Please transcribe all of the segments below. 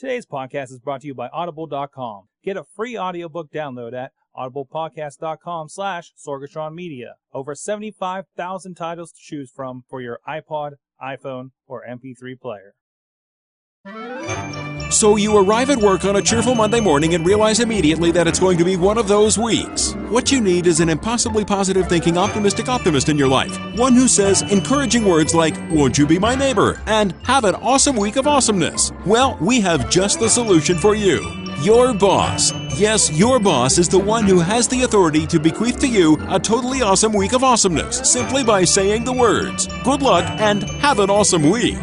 Today's podcast is brought to you by Audible.com. Get a free audiobook download at audiblepodcast.com slash Sorgatron Media. Over 75,000 titles to choose from for your iPod, iPhone, or MP3 player. So you arrive at work on a cheerful Monday morning and realize immediately that it's going to be one of those weeks. What you need is an impossibly positive thinking, optimistic optimist in your life. One who says encouraging words like, Won't you be my neighbor? and have an awesome week of awesomeness. Well, we have just the solution for you. Your boss. Yes, your boss is the one who has the authority to bequeath to you a totally awesome week of awesomeness simply by saying the words. Good luck and have an awesome week.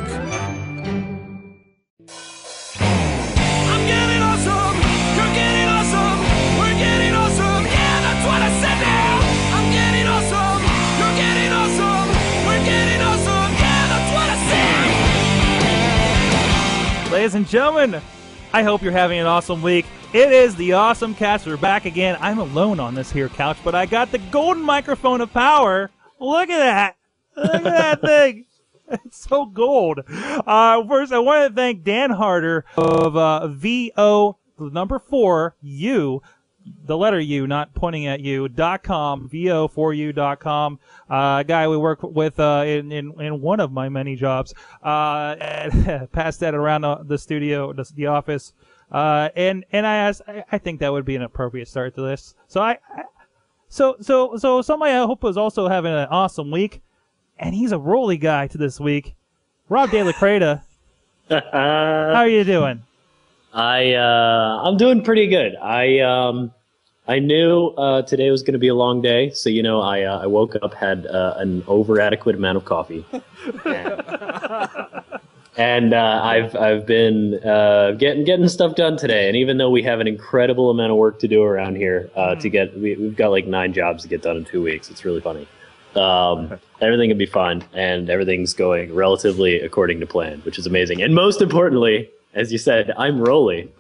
Ladies and gentlemen, I hope you're having an awesome week. It is the Awesome Cast. We're back again. I'm alone on this here couch, but I got the golden microphone of power. Look at that. Look at that thing. It's so gold. Uh, first, I want to thank Dan Harder of uh, VO, number four, U, the letter U, not pointing at you, dot com, VO4U dot com. Uh, a guy we work with uh, in, in, in one of my many jobs. Uh, and passed that around the, the studio, the, the office. Uh, and, and I asked, I, I think that would be an appropriate start to this. So I, I so, so, so somebody I hope is also having an awesome week, and he's a rolly guy to this week. Rob De La Creta, how are you doing? I uh, I'm doing pretty good. I um I knew uh, today was going to be a long day, so you know I uh, I woke up had uh, an over adequate amount of coffee, and uh, I've I've been uh, getting getting stuff done today. And even though we have an incredible amount of work to do around here uh, to get, we, we've got like nine jobs to get done in two weeks. It's really funny. Um, everything can be fine, and everything's going relatively according to plan, which is amazing. And most importantly, as you said, I'm Rolly,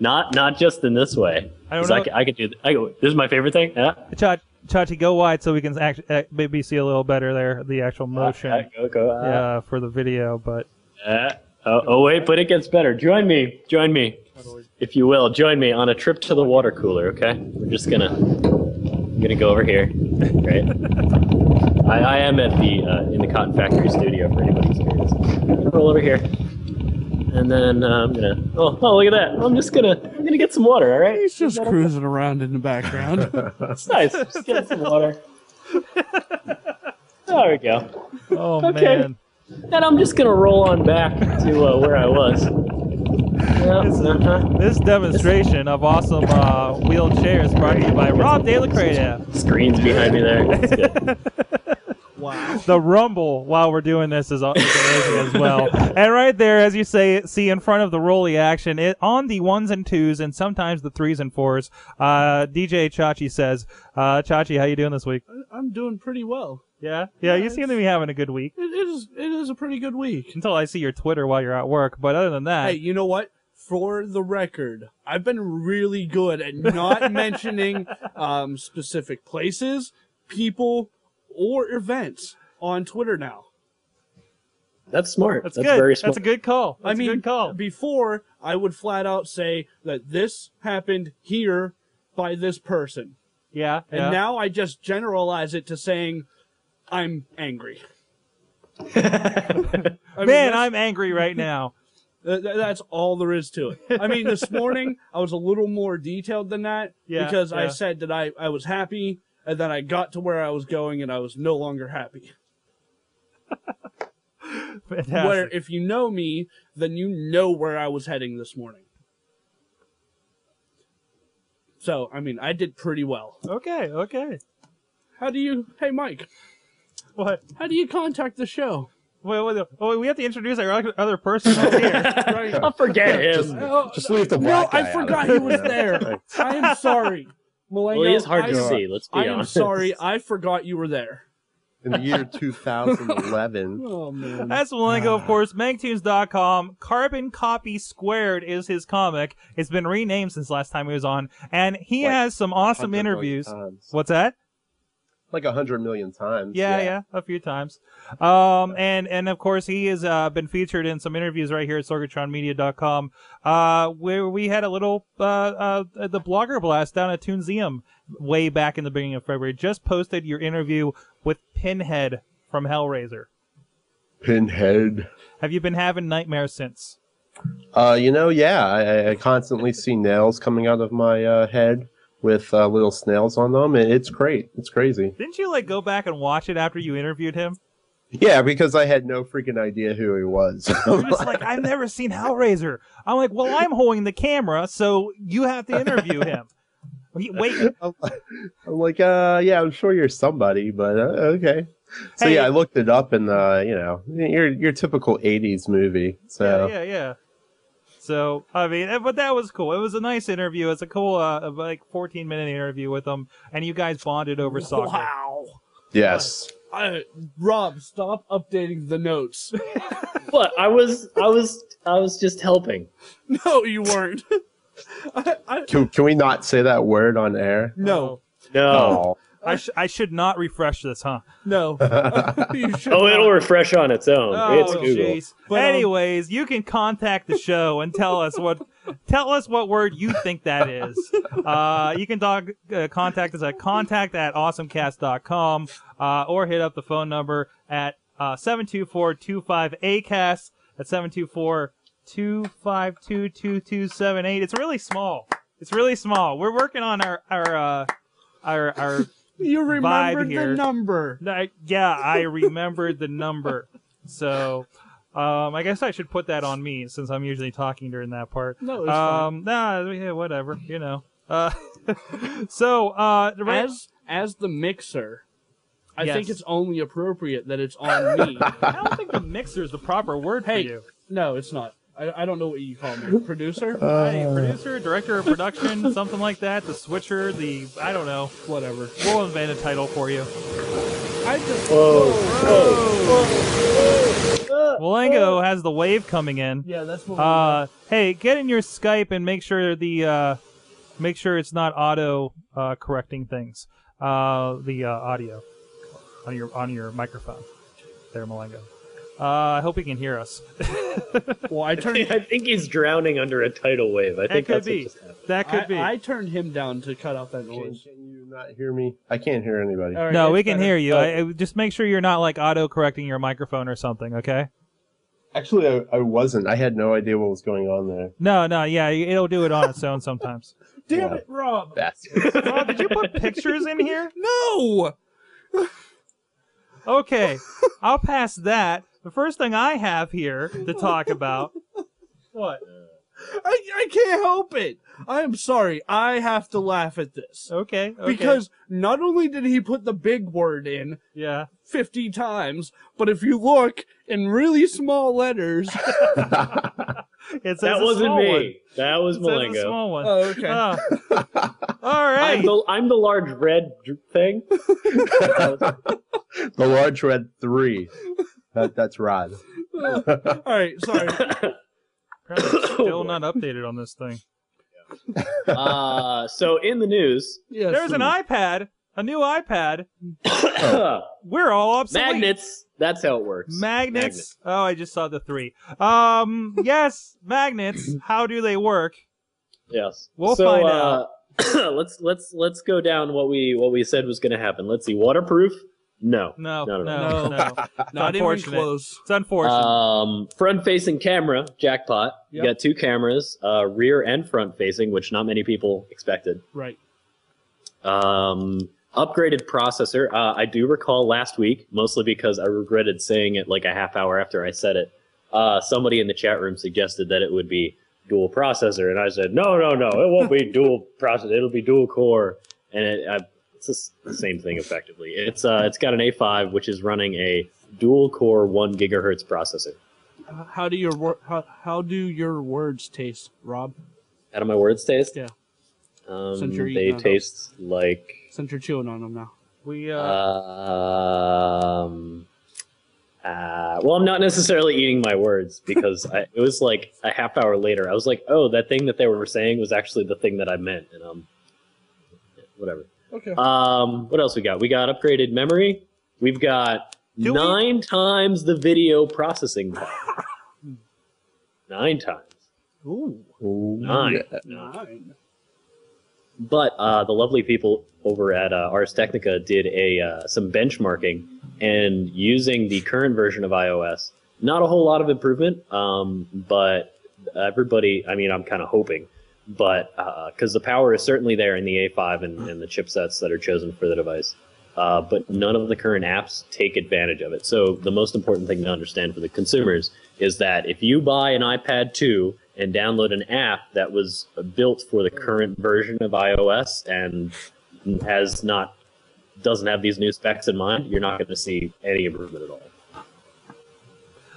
not not just in this way. I don't 'Cause I, know- ca- I could do. I, go- this is my favorite thing. Yeah. Ch- Chachi, go wide so we can act- uh, maybe see a little better there, the actual motion. Yeah, go go. uh, yeah, for the video, but Uh, oh, oh wait, but it gets better. Join me, join me, if you will. Join me on a trip to the water cooler. Okay, we're just gonna I'm gonna go over here, right? I, I am at the uh, in the Cotton Factory studio for anybody who's curious. Roll over here, and then uh, I'm gonna. Oh, oh, look at that! I'm just gonna I'm gonna get some water. All right, He's just cruising around in the background. it's nice. Just get some water. There we go. oh Okay. man, And I'm just gonna roll on back to uh, where I was. Yeah, uh-huh. this demonstration of awesome uh, wheelchairs brought to you by Rob De La Creta. Screens behind me there. That's good. wow. The rumble while we're doing this is, is amazing as well. And right there, as you say, see in front of the rolly action, it on the ones and twos and sometimes the threes and fours. Uh, DJ Chachi says, uh, "Chachi, how you doing this week?" I'm doing pretty well. Yeah, yeah, you seem to be having a good week. It, it is it is a pretty good week. Until I see your Twitter while you're at work, but other than that, Hey, you know what? For the record, I've been really good at not mentioning um, specific places, people, or events on Twitter now. That's smart. that's, That's, good. very smart. That's a good call. That's I mean, a good call. before I would flat out say that this happened here by this person, Yeah, and yeah. now I just generalize it to saying I'm angry. I mean, Man, I'm angry right now. Th- th- that's all there is to it. I mean, this morning I was a little more detailed than that Yeah, because I said that I, I was happy and then I got to where I was going and I was no longer happy. Fantastic. Where if you know me, then you know where I was heading this morning. So, I mean, I did pretty well. Okay, okay. How do you, hey Mike, What? how do you contact the show? Wait, wait, wait, oh, we have to introduce our other- other person that's here. Right. I'll forget him. Oh, Just leave the no, guy I forgot of he was there. I am sorry. Malengo, Well, he is hard I to see. Let's be I am sorry. I forgot you were there. In the year 2011, Oh man. That's Malengo, of course. Megtunes.com. Carbon Copy Squared is his comic. It's been renamed since last time he was on, and he Like has some awesome interviews. What's that? Like a hundred million times. Yeah, yeah, a few times. Um, and and of course he has uh, been featured in some interviews right here at sorgatronmedia.com, uh, where we had a little uh, uh, the blogger blast down at Toonseum way back in the beginning of February. Just posted your interview with Pinhead from Hellraiser. Pinhead. Have you been having nightmares since? Uh, you know, yeah, I, I constantly see nails coming out of my uh, head with uh, little snails on them. It- It's great. It's crazy. Didn't you like go back and watch it after you interviewed him? Yeah, because I had no freaking idea who he was. You're just like, I've never seen Hellraiser. I'm like, well, I'm holding the camera, so you have to interview him. Wait, I'm I'm like, uh, yeah, I'm sure you're somebody, but uh, okay. So Hey. yeah, I looked it up, and uh, you know, your your typical '80s movie. So yeah, yeah, yeah. So I mean, eh, but that was cool. It was a nice interview. It's a cool, uh, like 14 minute interview with him, and you guys bonded over soccer. Wow. yes, I, Rob, stop updating the notes. What? I was I was I was just helping. no, you weren't. I, I, can, can we not say that word on air? no, No. Oh, I, sh- I should not refresh this, huh? no. you should Oh, it'll not. refresh on its own. it's Oh, Google. jeez. But, um, Anyways, you can contact the show and tell us what tell us what word you think that is. Uh, you can talk, uh, contact us at contact at awesomecast.com uh, or hit up the phone number at uh, 724-25-ACAST at 724-252-2278. It's really small. It's really small. We're working on our our uh, our our You remembered here. the number. I, yeah, I remembered the number. So, um, I guess I should put that on me since I'm usually talking during that part. No, it's fine. um, nah, yeah, whatever, you know. Uh, so, uh, the ra- As as the mixer, I Yes. think it's only appropriate that it's on me. I don't think the mixer is the proper word Hey. for you. no, it's not. I, I don't know what you call me. Producer? Hey, producer, director of production, something like that. The switcher, the I don't know. Whatever. We'll invent a title for you. I just. Whoa. Malengo has the wave coming in. Yeah, that's what. Uh, hey, get in your Skype and make sure the uh, make sure it's not auto uh, correcting things. Uh, the uh, audio on your on your microphone. There, Malengo. Uh, I hope he can hear us. well, I turned. I think he's drowning under a tidal wave. I That think could that's be. what just. That could I, be. I turned him down to cut out that can, noise. can you not hear me? I can't hear anybody. All right, no, we can better. hear you. Oh. I, I- just make sure you're not like auto correcting your microphone or something. Okay. Actually, I, I wasn't. I had no idea what was going on there. No, no, yeah, it'll do it on its own sometimes. Damn Yeah. it, Rob! Bastards. Rob, did you put pictures in here? No! Okay, I'll pass that. The first thing I have here to talk about. What? I, I can't help it. I am sorry. I have to laugh at this. Okay. okay. Because not only did he put the big word in yeah. 50 times, but if you look in really small letters. It says That wasn't me. one. That was It says a Malengo. small one. Oh, okay. Oh. All right. I'm the I'm the large red thing. the large red three. That, that's Rod. All right, sorry. Apparently still not updated on this thing. uh, so in the news, Yes. There's an iPad, a new iPad. We're all obsolete. magnets. That's how it works. Magnets. Oh, I just saw the three. Um, yes, magnets. How do they work? Yes. We'll so, find uh, let's let's let's go down what we what we said was going to happen. Let's see. Waterproof? No. No, No, no, no, no. No. It's Not even unfortunate. close. It's unfortunate. Um, front-facing camera, jackpot. You got two cameras, uh, rear and front-facing, which not many people expected. Right. Um, upgraded processor. Uh, I do recall last week, mostly because I regretted saying it like a half hour after I said it. Uh, somebody in the chat room suggested that it would be dual processor, and I said, no, no, no, it won't be dual processor. It'll be dual core, and it, I, it's the same thing effectively. It's uh, it's got an A5, which is running a dual core one gigahertz processor. Uh, How do your wor- how, how do your words taste, Rob? How do my words taste? Yeah. Um, Since you're they eating on them. taste like Since you're chewing on them now. we uh, Um. Uh, well, I'm not necessarily eating my words because I, it was like a half hour later. I was like, "Oh, that thing that they were saying was actually the thing that I meant," and um, whatever. Okay. Um, what else we got? We got upgraded memory. We've got Do we- nine times the video processing power. nine times. Ooh, Nine. nine. But uh, the lovely people over at uh, Ars Technica did a uh, some benchmarking and using the current version of iOS. Not a whole lot of improvement, um, but everybody. I mean, I'm kind of hoping, but because the power is certainly there in the A5 and, and the chipsets that are chosen for the device. Uh, but none of the current apps take advantage of it. So the most important thing to understand for the consumers is that if you buy an iPad 2 and download an app that was built for the current version of iOS and has not doesn't have these new specs in mind, you're not going to see any improvement at all.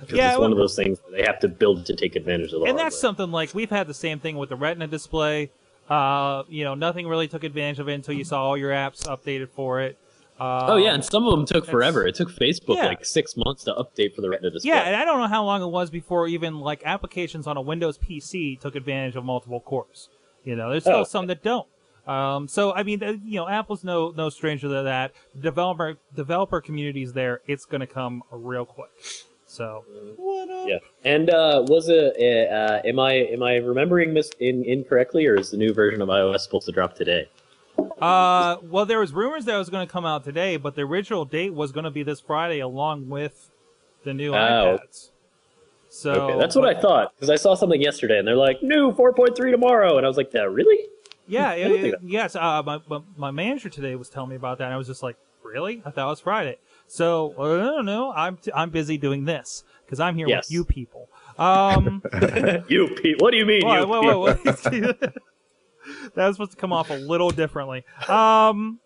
'Cause Yeah, it's one of those things they have to build to take advantage of the and that's something like we've had the same thing with the Retina display. Uh, you know, nothing really took advantage of it until you saw all your apps updated for it. Uh, Oh yeah, and some of them took forever. It took Facebook Yeah. like six months to update for the Retina display. Yeah, and I don't know how long it was before even like applications on a Windows PC took advantage of multiple cores. You know, there's still Oh. some that don't. Um, so I mean, you know, Apple's no no stranger to that. The developer developer communities there, it's going to come real quick. So Yeah, and uh, was it? Uh, am I am I remembering this in, incorrectly, or is the new version of iOS supposed to drop today? Uh, well, there was rumors that it was going to come out today, but the original date was going to be this Friday, along with the new Oh. iPads. So okay, that's what I thought because I saw something yesterday, and they're like new 4.3 tomorrow, and I was like, "That really?" Yeah, I it- it- yes. Uh, my, my my manager today was telling me about that, and I was just like, "Really? I thought it was Friday." So I don't know. I'm t- I'm busy doing this because I'm here Yes. with you people. Um, you Pete, what do you mean? whoa, you whoa, whoa, whoa. that was supposed to come off a little differently. Um,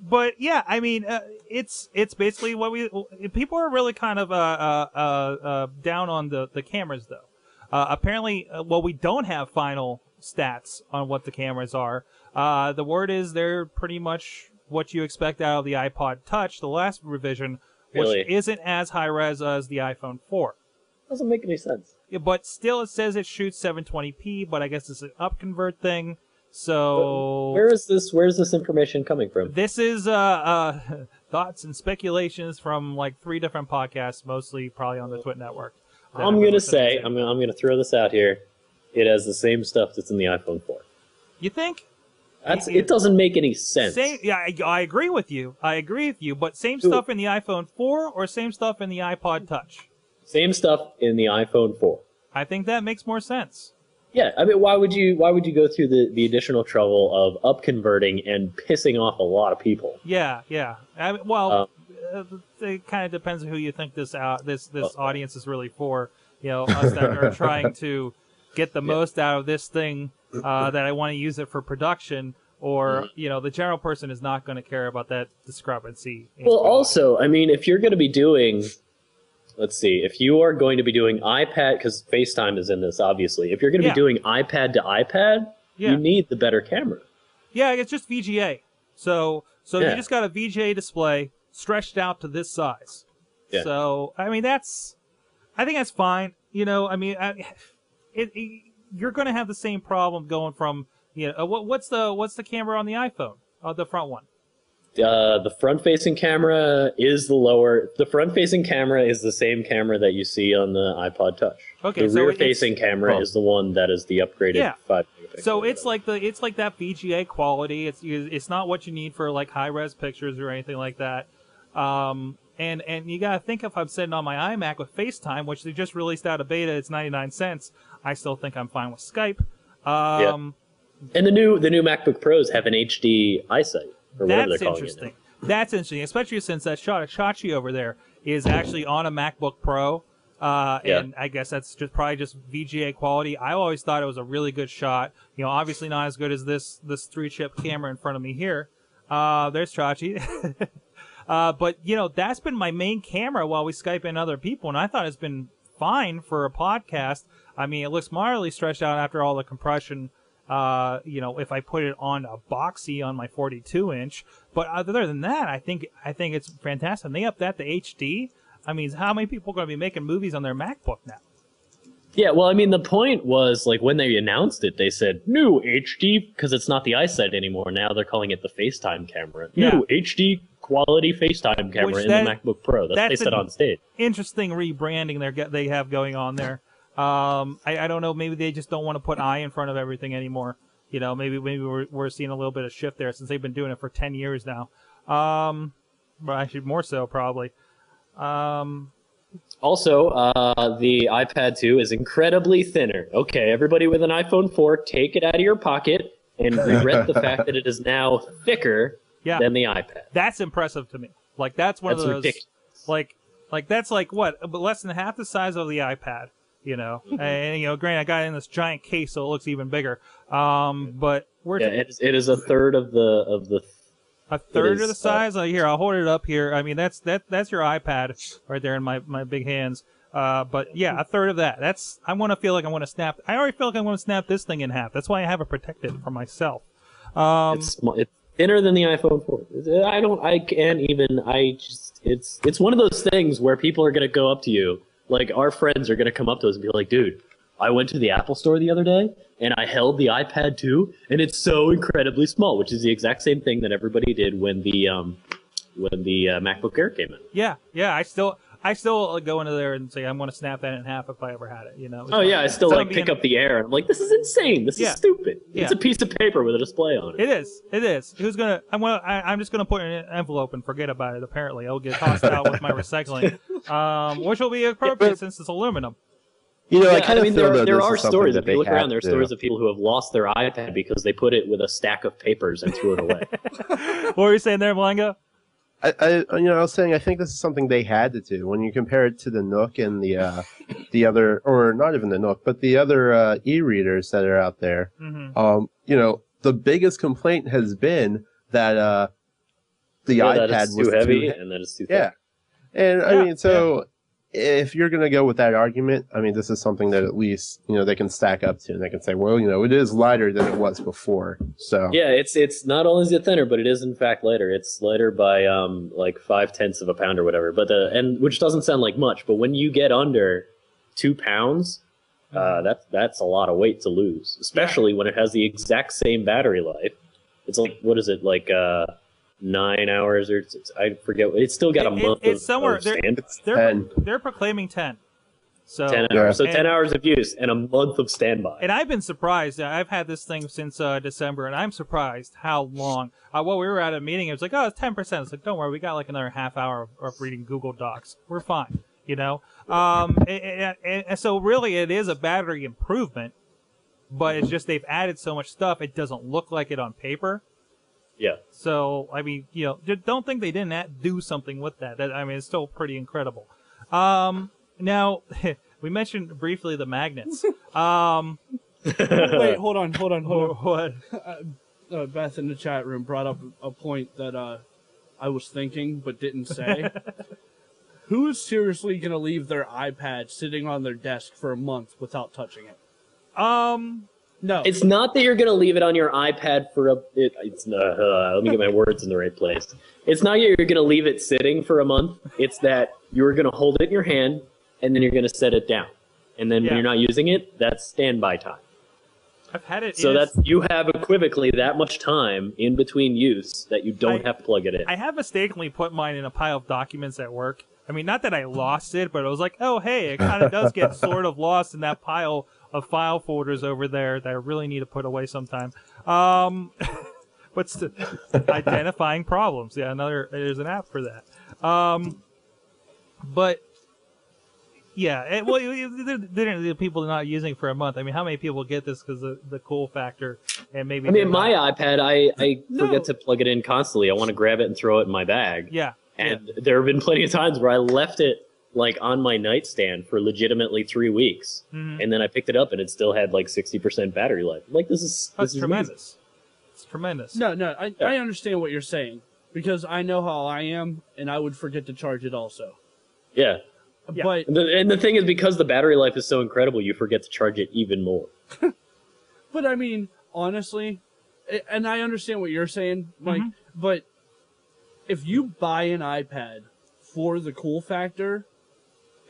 but yeah, I mean, uh, it's it's basically what we people are really kind of uh, uh, uh, uh, down on the the cameras though. Uh, apparently, uh, well, we don't have final stats on what the cameras are. Uh, the word is they're pretty much what you expect out of the iPod Touch, the last revision, which Really? isn't as high res as the iPhone 4. Doesn't make any sense. Yeah, but still, it says it shoots 720p, but I guess it's an upconvert thing. So Where is this? Where is this information coming from? this is uh, uh, thoughts and speculations from like three different podcasts, mostly probably on the Twit network. I'm gonna say to. I'm I'm gonna throw this out here. It has the same stuff that's in the iPhone 4. You think? That's It- it. Doesn't make any sense. Same, yeah, I, I agree with you. I agree with you. But same stuff in the iPhone 4 or same stuff in the iPod Touch? Same stuff in the iPhone 4. I think that makes more sense. Yeah, I mean, why would you why would you go through the, the additional trouble of up converting and pissing off a lot of people? Yeah, yeah. I mean, well, Um, uh, it kind of depends on who you think this out this this Oh. audience is really for. You know, us that are trying to get the most out of this thing uh, that I want to use it for production, or Mm-hmm. you know, the general person is not going to care about that discrepancy. Well, also, I mean, if you're going to be doing, let's see, if you are going to be doing iPad, because FaceTime is in this, obviously. If you're going to Yeah. be doing iPad to iPad, yeah, you need the better camera. yeah, it's just VGA. So so Yeah. you just got a VGA display stretched out to this size. Yeah. So I mean that's, I think that's fine. You know, I mean, I, it, it you're going to have the same problem going from you know uh, what, what's the what's the camera on the iPhone? Uh, the front one. Uh, the front-facing camera is the lower. The front-facing camera is the same camera that you see on the iPod Touch. Okay, the so rear-facing camera Oh. is the one that is the upgraded Yeah. five. So it's whatever. like the it's like that VGA quality. It's it's not what you need for like high res pictures or anything like that. Um, and and you gotta think if I'm sitting on my iMac with FaceTime, which they just released out of beta, it's 99 cents. I still think I'm fine with Skype. Um, and the new the new MacBook Pros have an HD iSight or whatever That's they're calling interesting. it. That's interesting, especially since that shot of Chachi over there is actually on a MacBook Pro. Uh, Yeah. and I guess that's just probably just VGA quality. I always thought it was a really good shot. You know, obviously not as good as this this three chip camera in front of me here. Uh, there's Chachi. uh, but you know, that's been my main camera while we Skype in other people, and I thought it's been fine for a podcast. I mean, it looks moderately stretched out after all the compression. Uh, you know, if I put it on a Boxee on my 42 inch, but other than that, I think I think it's fantastic. And they up that to HD. I mean, how many people are going to be making movies on their MacBook now? Yeah, well, I mean, the point was like when they announced it, they said new HD because it's not the iSight anymore. Now they're calling it the FaceTime camera. Yeah. New HD quality FaceTime camera Which in that- the MacBook Pro. That's, that's they said on stage. Interesting rebranding they they have going on there. Um, I, I don't know. Maybe they just don't want to put I in front of everything anymore. You know, maybe maybe we're, we're seeing a little bit of shift there since they've been doing it for ten years now. Um, well, actually more so probably. Um, Also, uh, the iPad 2 is incredibly thinner. Okay, everybody with an iPhone 4, take it out of your pocket and regret the fact that it is now thicker yeah, than the iPad. that's impressive to me. Like that's one That's of those ridiculous. like like that's like what less than half the size of the iPad. You know, Mm-hmm. and you know, granted, I got it in this giant case, so it looks even bigger. Um, but we're Yeah, it is, it is a third of the of the. a third of the uh, size. Like, here, I'll hold it up here. I mean, that's that that's your iPad right there in my my big hands. Uh, but yeah, a third of that. That's I want to feel like I want to snap. I already feel like I want to snap this thing in half. That's why I have it protected for myself. Um, It's small. It's thinner than the iPhone 4. I don't. I can't even. I just. It's it's one of those things where people are gonna go up to you, like our friends are gonna come up to us and be like, "Dude, I went to the Apple Store the other day and I held the iPad 2, and it's so incredibly small," which is the exact same thing that everybody did when the um when the uh, MacBook Air came in. yeah, yeah. I still I still go into there and say I'm going to snap that in half if I ever had it. You know. Oh yeah, I still like pick being- up the Air. and I'm like, "This is insane. This Yeah. is stupid. Yeah. It's a piece of paper with a display on it." It is. It is. Who's gonna? I want. I, I'm just gonna put it in an envelope and forget about it. Apparently, it'll get tossed out with my recycling, um, which will be appropriate but- since it's aluminum. You know, I Yeah, kind of mean, there, there are stories. that If you look around, there are stories of people who have lost their iPad because they put it with a stack of papers and threw it away. What were you saying there, Malengo? I, I, you know, I was saying I think this is something they had to do when you compare it to the Nook and the uh, the other, or not even the Nook, but the other uh, e-readers that are out there. Mm-hmm. Um, you know, the biggest complaint has been that uh, the yeah, iPad that was too heavy he- and that it's too Yeah, thick. and I Yeah, mean, so if you're gonna go with that argument, I mean, this is something that at least you know they can stack up to, and they can say, well, you know, it is lighter than it was before. So Yeah, it's it's not only is it thinner, but it is in fact lighter. It's lighter by um like five tenths of a pound or whatever. But the and which doesn't sound like much, but when you get under two pounds, uh, that's that's a lot of weight to lose, especially when it has the exact same battery life. It's like what is it like uh nine hours or it's- I forget. It's still got a It- it- month it's of, somewhere- of there- stand. They're And- they're proclaiming ten. So Ten Yeah. hours, so And- ten hours of use and a month of standby. and I've been surprised. I've had this thing since uh, December, and I'm surprised how long. Uh, well, we were at a meeting. It was like, oh, it's ten percent. It's like, don't worry, we got like another half hour of, of reading Google Docs. We're fine. You know. Um, and, and, and so really, it is a battery improvement, but it's just they've added so much stuff. It doesn't look like it on paper. Yeah. So I mean, you know, don't think they didn't at- do something with that. that. I mean, it's still pretty incredible. Um, now we mentioned briefly the magnets. Um, Wait, hold on, hold on, hold on. what? uh, Beth in the chat room brought up a point that uh, I was thinking but didn't say. Who is seriously going to leave their iPad sitting on their desk for a month without touching it? Um, No. It's not that you're going to leave it on your iPad for a. It, it's uh, uh, let me get my words in the right place. It's not that you're going to leave it sitting for a month. It's that you're going to hold it in your hand and then you're going to set it down, and then Yeah. when you're not using it, that's standby time. I've had it. So is- that's you have equivocally that much time in between use that you don't I- have to plug it in. I have mistakenly put mine in a pile of documents at work. I mean, not that I lost it, but it was like, oh, hey, it kind of does get sort of lost in that pile of file folders over there that I really need to put away sometime. Um, but st- identifying problems. Yeah, another there's an app for that. Um, but yeah, it, well, they're, the people are not using it for a month. I mean, how many people get this because of the cool factor and maybe I mean, my not- iPad, I, I No. forget to plug it in constantly. I want to grab it and throw it in my bag. yeah. And there have been plenty of times where I left it like on my nightstand for legitimately three weeks, Mhm. and then I picked it up and it still had like sixty percent battery life. Like this is That's this is tremendous. It's tremendous. no, no, I, Yeah. I understand what you're saying because I know how I am and I would forget to charge it also. Yeah, Yeah. But and the, and the thing is, because the battery life is so incredible, you forget to charge it even more. But I mean, honestly, and I understand what you're saying, Mike. But if you buy an iPad for the cool factor,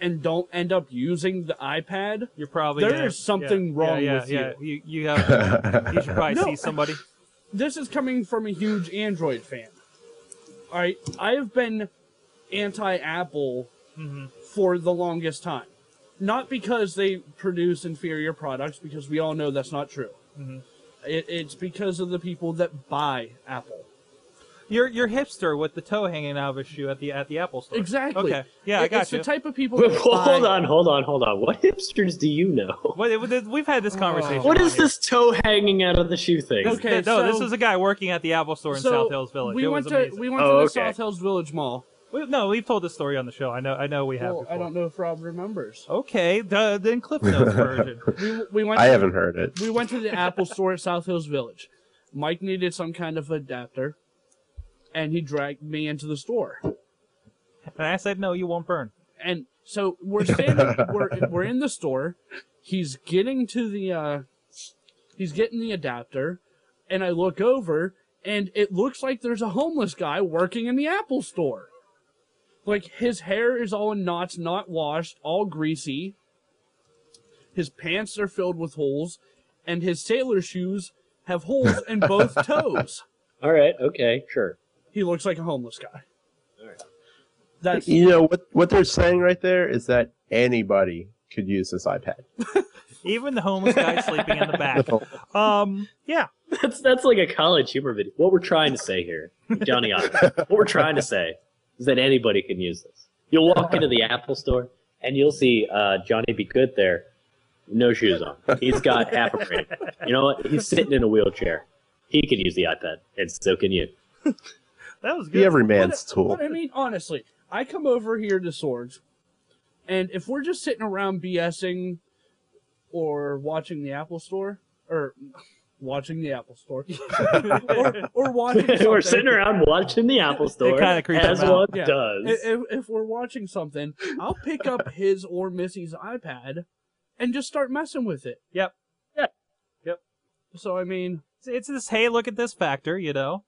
and don't end up using the iPad, You're probably There gonna- is something yeah, wrong yeah, with yeah, you. You have you should probably No, see somebody. this is coming from a huge Android fan. All right, I have been anti-Apple mm-hmm. for the longest time. Not because they produce inferior products, because we all know that's not true. Mm-hmm. It, it's because of the people that buy Apple. You're you're hipster with the toe hanging out of his shoe at the at the Apple store. Exactly. Okay. Yeah, I It- got it's you. the type of people. That hold buy- on, hold on, hold on. What hipsters do you know? What- it- we've had this oh, conversation. What on here. this toe hanging out of the shoe thing? This- Okay, no, this is a guy working at the Apple store in So, South Hills Village. We it went was to amazing. we went Oh, to the okay. South Hills Village Mall. We- no, we've told this story on the show. I know. I know we have. Well, before. I don't know if Rob remembers. Okay, the then Cliff Notes version. We, we went. I to- haven't heard it. We went to the Apple store at South Hills Village. Mike needed some kind of adapter, and he dragged me into the store. And I said, no, you won't burn. And so we're standing, we're we're in the store. He's getting to the, uh, he's getting the adapter, and I look over, and it looks like there's a homeless guy working in the Apple store. Like his hair is all in knots, not washed, all greasy. His pants are filled with holes, and his sailor shoes have holes in both toes. All right, okay, sure. He looks like a homeless guy. That's You know what? What they're saying right there is that anybody could use this iPad. Even the homeless guy sleeping in the back. Um, yeah. That's that's like a college humor video. What we're trying to say here, Johnny Otter, what we're trying to say is that anybody can use this. You'll walk into the Apple store and you'll see uh, Johnny Be Good there, no shoes on. He's got half a brain. You know what? He's sitting in a wheelchair. He can use the iPad, and so can you. That was Be good. every man's But- tool. But I mean, honestly, I come over here to Swords, and if we're just sitting around BSing or watching the Apple Store, or watching the Apple Store, or, or watching something, we're sitting around watching the Apple Store, kinda creeps as him one Yeah. does. If, if we're watching something, I'll pick up his or Missy's iPad and just start messing with it. Yep. Yeah. Yep. So I mean, It's, it's this, hey, look at this factor, you know?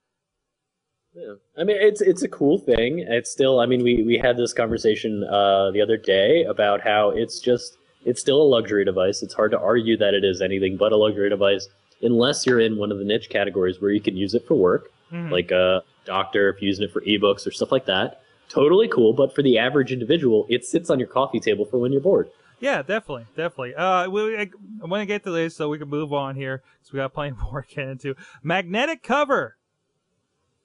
Yeah. I mean, it's it's a cool thing. It's still. I mean, we we had this conversation uh, the other day about how it's just it's still a luxury device. It's hard to argue that it is anything but a luxury device unless you're in one of the niche categories where you can use it for work, Mhm. like a doctor, if you're using it for ebooks or stuff like that. Totally cool, but for the average individual, it sits on your coffee table for when you're bored. Yeah, definitely, definitely. Uh, we, I, I want to get to this so we can move on here because we got plenty more to get into. Magnetic cover.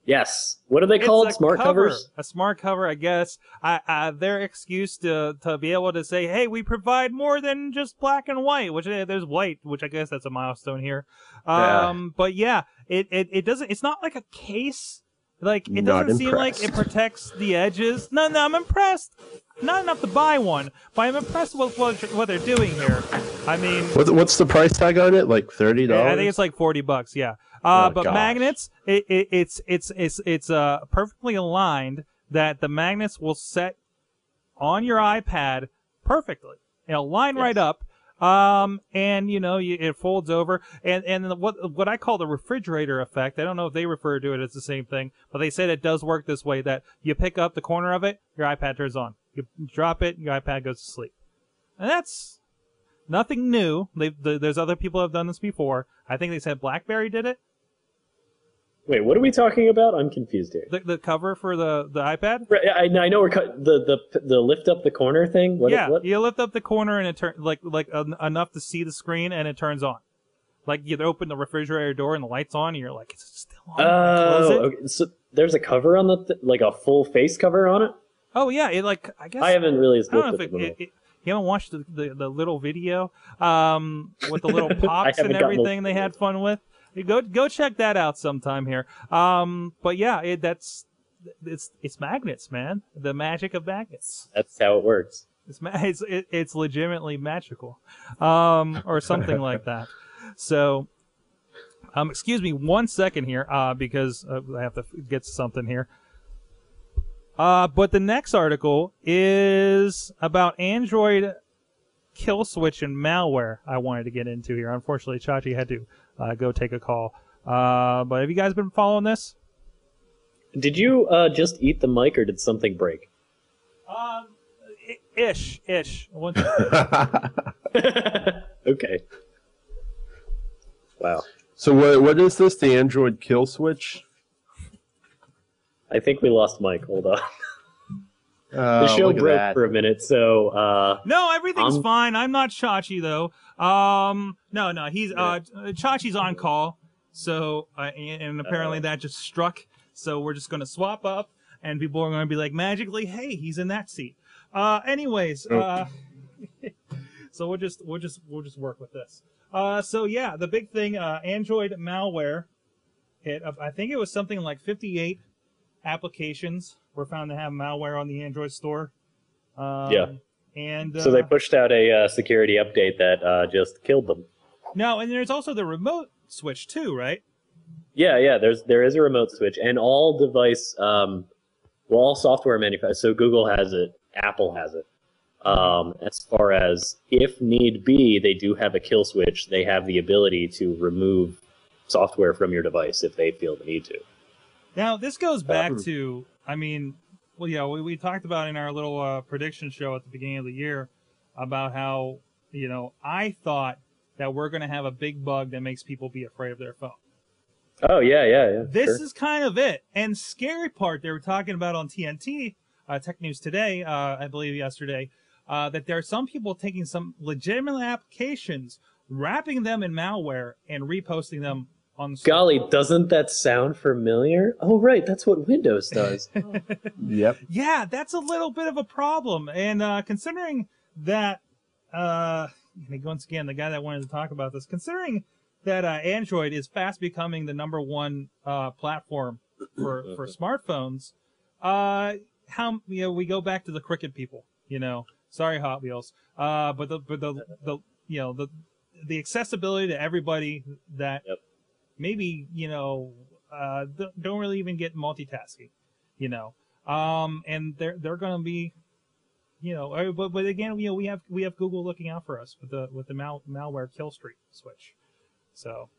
Yes. What are they It's called? Smart cover. covers? A smart cover, I guess. I, I, their excuse to to be able to say, "Hey, we provide more than just black and white," which eh, there's white, which I guess that's a milestone here. Yeah. Um, but yeah, it, it it doesn't. It's not like a case. Like it Not doesn't seem like it protects the edges. No, no, I'm impressed. Not enough to buy one, but I'm impressed with what what they're doing here. I mean, what's the price tag on it? Like thirty dollars? I think it's like forty bucks. Yeah. Uh, Oh, but gosh. magnets, it, it, it's it's it's it's uh perfectly aligned that the magnets will set on your iPad perfectly. It'll line right up. Um, and you know, you, it folds over, and and what what I call the refrigerator effect. I don't know if they refer to it as the same thing, but they said it does work this way. That you pick up the corner of it, your iPad turns on. You drop it, your iPad goes to sleep, and that's nothing new. They, the, there's other people have done this before. I think they said BlackBerry did it. Wait, what are we talking about? I'm confused here. The, the cover for the, the iPad. Right, I, I know we're cut, the the the lift up the corner thing. What, yeah, what? you lift up the corner and it turns like like en- enough to see the screen and it turns on. Like you open the refrigerator door and the lights on, and you're like, "Is it still on?" Oh, okay. so there's a cover on the th- like a full face cover on it. Oh yeah, it like I guess I haven't really I don't know if it, it, it, you haven't watched the, the, the little video um, with the little pops and everything they had fun with. Go go check that out sometime here. Um, but yeah, it, that's it's it's magnets, man. The magic of magnets. That's how it works. It's it's it, it's legitimately magical, um, or something like that. So, um, excuse me one second here, uh, because uh, I have to get to something here. Uh, but the next article is about Android kill switch and malware. I wanted to get into here. Unfortunately, Chachi had to uh, go take a call. Uh, but have you guys been following this? Did you uh, just eat the mic, or did something break? Um, ish, ish. Okay. Wow. so what what is this? The Android kill switch? I think we lost Mike. Hold on. Uh, the show broke that. for a minute, so uh, No, everything's Um, fine. I'm not Chachi though. Um, no, no, he's uh, Chachi's on call. So, uh, and, and apparently that just struck. So we're just gonna swap up, and people are gonna be like magically, hey, he's in that seat. Uh, anyways, uh, so we'll just we'll just we'll just work with this. Uh, so yeah, the big thing, uh, Android malware hit. I think it was something like 58 applications were found to have malware on the Android store. Um, Yeah. And uh, so they pushed out a uh, security update that uh, just killed them. No, and there's also the remote switch too, right? Yeah, yeah. There's there is a remote switch, and all device, um, well, all software manufacturers. So Google has it, Apple has it. Um, as far as if need be, they do have a kill switch. They have the ability to remove software from your device if they feel the need to. Now this goes back Um, to, I mean, well, yeah, we, we talked about in our little uh, prediction show at the beginning of the year about how you know I thought that we're going to have a big bug that makes people be afraid of their phone. Oh yeah, yeah, yeah. This sure. is kind of it. And scary part they were talking about on TNT, uh, Tech News Today, uh, I believe yesterday, uh, that there are some people taking some legitimate applications, wrapping them in malware, and reposting them on the store. Golly, doesn't that sound familiar? Oh right, that's what Windows does. Yep. Yeah, that's a little bit of a problem. And uh, considering that, uh, I once again, the guy that wanted to talk about this, considering that uh, Android is fast becoming the number one uh, platform for, for smartphones, uh, how you know we go back to the Cricket people, you know. Sorry, Hot Wheels, uh, but the but the the you know the the accessibility to everybody that Yep. Maybe you know uh, don't really even get multitasking, you know um, and they're they're going to be, you know, uh, but but again, you know, we have we have Google looking out for us with the with the mal- malware kill streak switch. So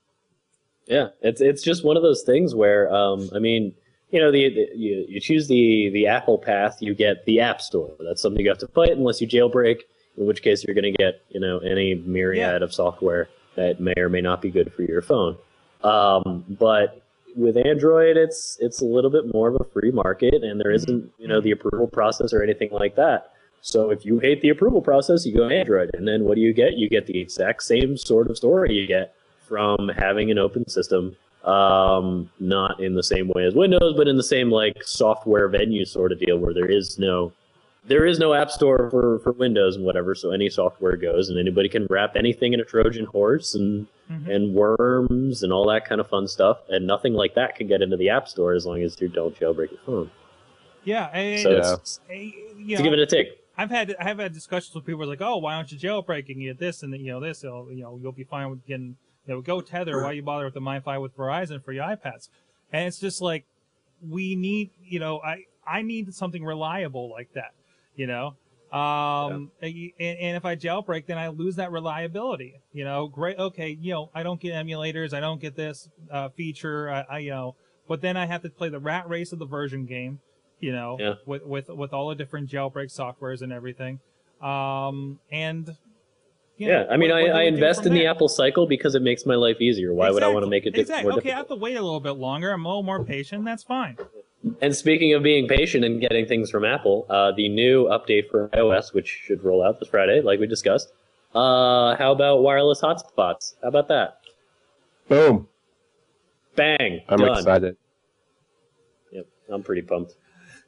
Yeah, it's it's just one of those things where um, I mean, you know, the, the you, you choose the the Apple path, you get the App Store. That's something you have to fight unless you jailbreak, in which case you're going to get you know any myriad of software that may or may not be good for your phone. Um, but with Android, it's it's a little bit more of a free market, and there isn't you know the approval process or anything like that. So if you hate the approval process, you go Android, and then what do you get? You get the exact same sort of story you get from having an open system, um, not in the same way as Windows, but in the same like software venue sort of deal where there is no there is no app store for, for Windows and whatever, so any software goes and anybody can wrap anything in a Trojan horse and Mhm. and worms and all that kind of fun stuff, and nothing like that can get into the app store as long as you don't jailbreak your phone. yeah, and, So Yeah. it's, you it's a know, give and a take. I've had I've had discussions with people who are like, oh, why don't you jailbreak and get this and you know this, you'll, you know, you'll be fine with getting you know go tether. Why you bother with the MiFi with Verizon for your iPads? And it's just like we need, you know, I I need something reliable like that, you know. Um, and, and if I jailbreak, then I lose that reliability. You know, great. Okay, you know, I don't get emulators. I don't get this uh, feature. I, I, you know, but then I have to play the rat race of the version game. You know, Yeah. with with with all the different jailbreak softwares and everything. Um, and Yeah, know, I mean, what- what I, I we do invest in the? Apple cycle because it makes my life easier. Why would I want to make it exactly? more Okay, I have to wait a little bit longer. I'm a little more patient. That's fine. And speaking of being patient and getting things from Apple, uh, the new update for iOS, which should roll out this Friday, like we discussed. Uh, how about wireless hotspots? How about that? Boom. Bang! I'm done. excited. Yep, I'm pretty pumped.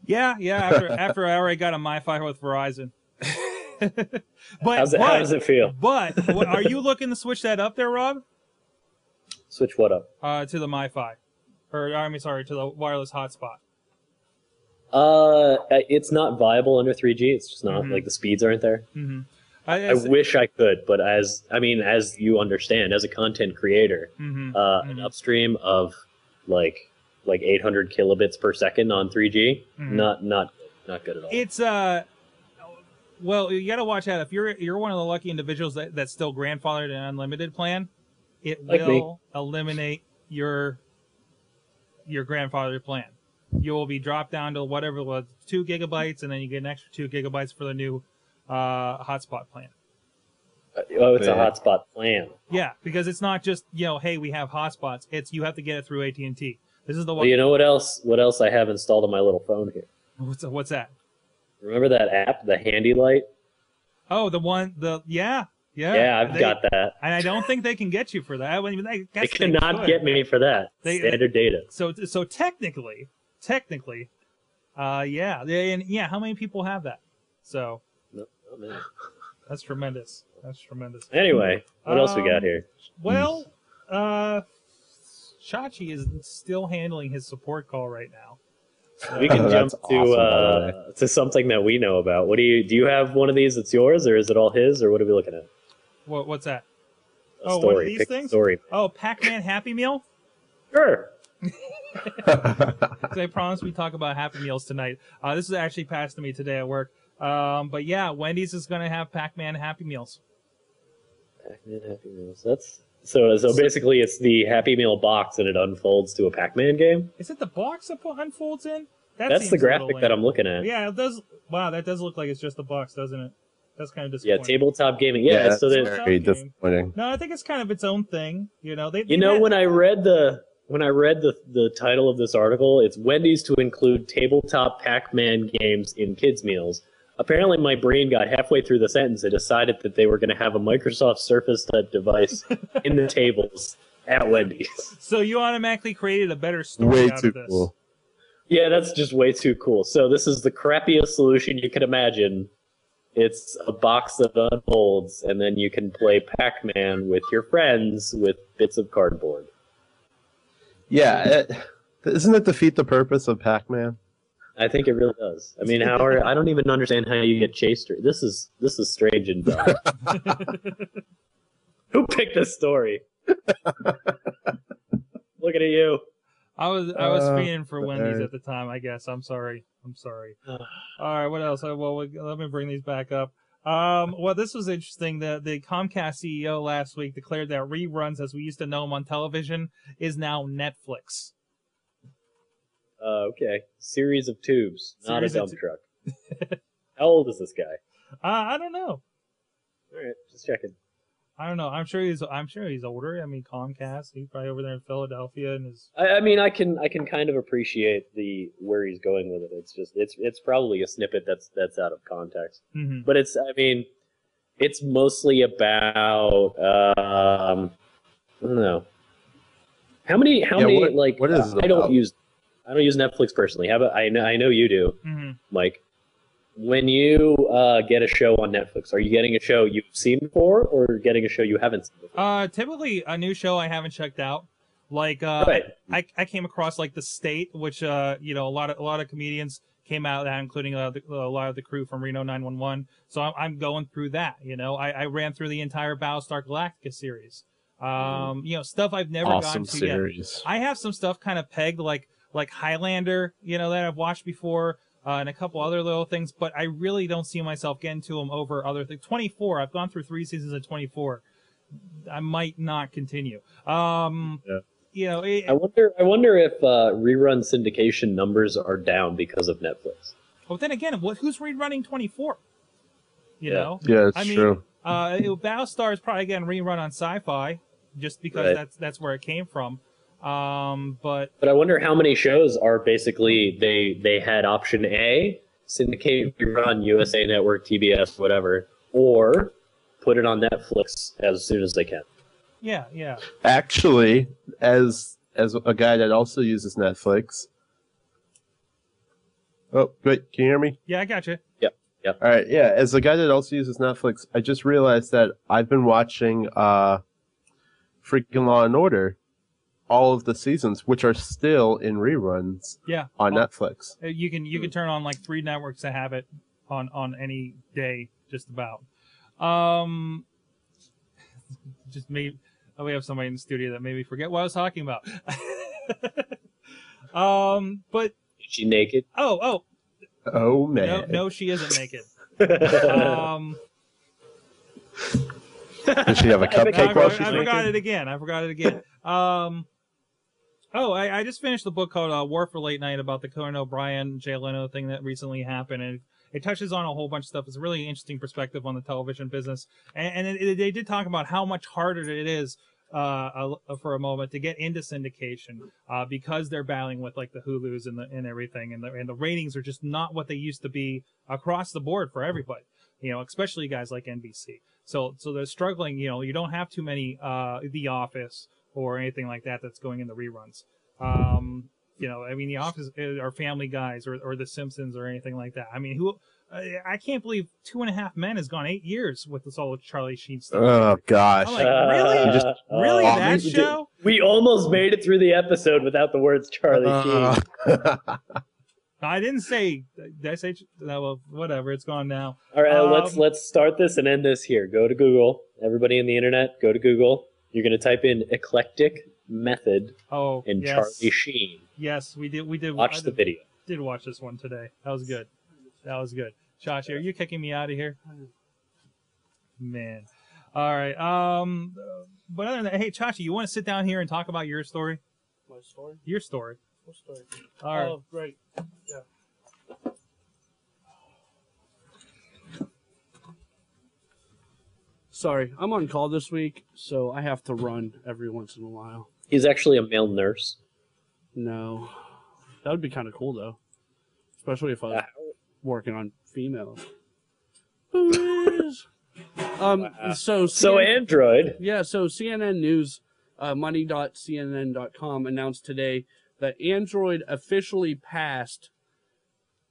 Yeah, yeah. After after I already got a MiFi with Verizon. but How's it, but, how does it feel? but what, are you looking to switch that up there, Rob? Switch what up? Uh, to the MiFi, or I mean, sorry, to the wireless hotspot. Uh, it's not viable under 3G. It's just not Mhm. like the speeds aren't there. Mm-hmm. I, I wish I could, but as I mean, as you understand, as a content creator, hmm uh, an Mhm. upstream of like like 800 kilobits per second on 3G, Mhm. not not not good at all. It's uh, well, you got to watch out. If you're you're one of the lucky individuals that, that's still grandfathered an unlimited plan, it Like me. will eliminate your your grandfathered plan. You will be dropped down to whatever was two gigabytes, and then you get an extra two gigabytes for the new uh, hotspot plan. Oh, it's a hotspot plan. Yeah, because it's not just you know, hey, we have hotspots. It's you have to get it through AT and T. This is the Well, one. you know what else? What else I have installed on my little phone here? what's what's that? Remember that app, the Handy Light? Oh, the one. The yeah, yeah. Yeah, I've They- got that. And I don't think they can get you for that. I mean, they, They cannot could. get me for that. They- Standard data. So so technically, technically, uh, yeah, and yeah. How many people have that? So No, that's tremendous. That's tremendous. Anyway, what else we got Um, here? Well, uh, Chachi is still handling his support call right now. We can jump to awesome, uh, to something that we know about. What do you do? You have one of these that's yours, or is it all his, or what are we looking at? What what's that? A Oh, one of these Pick things? Story. Oh, Pac-Man Happy Meal. Sure. 'Cause I promised we talk about Happy Meals tonight. Uh, this is actually passed to me today at work. Um, but yeah, Wendy's is going to have Pac-Man Happy Meals. Pac-Man Happy Meals. That's so. So basically, it's the Happy Meal box, and it unfolds to a Pac-Man game. Is it the box that unfolds in? That That's the seems a little graphic that. I'm looking at. Yeah, it does. Wow, that does look like it's just the box, doesn't it? That's kind of disappointing. Yeah, tabletop gaming. Yeah, that's so that very disappointing. No, I think it's kind of its own thing. You know, they. you know had- when I read the when I read the the title of this article, it's Wendy's to include tabletop Pac-Man games in kids meals. Apparently, my brain got halfway through the sentence and decided that they were going to have a Microsoft Surface type device in the tables at Wendy's. So you automatically created a better story Way out too of this. cool. Yeah, that's just way too cool. So this is the crappiest solution you could imagine. It's a box that unfolds, and then you can play Pac-Man with your friends with bits of cardboard. Yeah, it, doesn't it defeat the purpose of Pac-Man? I think it really does. I mean, how are I don't even understand how you get chased. Or, this is this is strange and dumb. Who picked this story? Looking at you. I was I was Uh, feeding for Wendy's alright. at the time. I guess I'm sorry. I'm sorry. Ugh. All right, what else? Uh, Well, we, let me bring these back up. Um, well, this was interesting. The the Comcast CEO last week declared that reruns, as we used to know them on television, is now Netflix. Uh, okay, series of tubes, not Series a dump truck. how old is this guy? Uh, I don't know. All right, just checking. I don't know. I'm sure he's I'm sure he's older. I mean, Comcast. He's probably over there in Philadelphia and is. I, I mean, I can I can kind of appreciate the where he's going with it. It's just it's it's probably a snippet that's that's out of context, mhm. but it's I mean, it's mostly about um, I don't know how many how Yeah, many what- like what is it I don't about? use I don't use Netflix personally. How about I know I know you do, Mhm. Mike. When you uh, get a show on Netflix, are you getting a show you've seen before, or getting a show you haven't seen before? Uh, typically a new show I haven't checked out. Like uh, Right. I, I came across like the state, which uh, you know, a lot of a lot of comedians came out of that, including uh, the, a lot of the crew from Reno 911. So I'm, I'm going through that. You know, I, I ran through the entire Battlestar Galactica series. Um, you know, stuff I've never awesome gotten to yet. series. I have some stuff kind of pegged like like Highlander, you know, that I've watched before, uh, and a couple other little things, but I really don't see myself getting to them over other things. 24, I've gone through three seasons of 24. I might not continue. Um, Yeah. You know, it, I wonder. I wonder if uh, rerun syndication numbers are down because of Netflix. but then again, what, who's rerunning 24? You Yeah. know, Yeah, it's I mean, true. uh, it, Battlestar is probably getting rerun on Sci-Fi just because Right. that's that's where it came from. Um, but But I wonder how many shows are basically they they had option A, syndicate rerun USA Network, TBS, whatever, or put it on Netflix as soon as they can. yeah, yeah. Actually, as as a guy that also uses Netflix. Oh, wait, can you hear me? Yeah, I got you. Yeah. All right, yeah. As a guy that also uses Netflix, I just realized that I've been watching uh, freaking Law and Order, all of the seasons, which are still in reruns Yeah. on Oh, Netflix. Uh, You can you can turn on like three networks that have it on on any day, just about. Um, just me. Oh, we have somebody in the studio that made me forget what I was talking about. um, but Is she naked? oh oh Oh no man! no she isn't naked. Um, Does she have a cupcake while she's I forgot naked? it again. I forgot it again. Um. Oh, I, I just finished the book called uh, War for Late Night about the Conan O'Brien Jay Leno thing that recently happened, and it touches on a whole bunch of stuff. It's a really interesting perspective on the television business, and, and it, it, they did talk about how much harder it is uh, uh, for a moment to get into syndication uh, because they're battling with like the Hulu's and the and everything, and the and the ratings are just not what they used to be across the board for everybody. You know, especially guys like NBC. So so they're struggling. You know, you don't have too many uh, The Office or anything like that that's going in the reruns. Um, you know, I mean, The Office uh, or Family Guys or, or The Simpsons or anything like that. I mean, who? I I can't believe Two and a Half Men has gone eight years with this all Charlie Sheen stuff. Oh gosh. I'm like, really? Uh, just- really, Oh, that we- show? We almost made it through the episode without the words Charlie Uh, Sheen. I didn't say. Did I say? No, well, whatever. It's gone now. All right, Um, let's let's start this and end this here. Go to Google. Everybody in the internet, go to Google. You're going to type in eclectic method Oh, and yes, Charlie Sheen. yes, we did. We did. I Watch the did, video. did watch this one today. That was good. That was good. Chachi, are you kicking me out of here? Man. All right. Um. But other than that, hey, Chachi, you want to sit down here and talk about your story? My story? Your story. What story? All right. Oh, right. Yeah. Sorry, I'm on call this week, so I have to run every once in a while. He's actually a male nurse. No, that would be kind of cool though, especially if I was working on females. Um. So So CNN Android. yeah, so CNN News, uh, money.cnn.com announced today that Android officially passed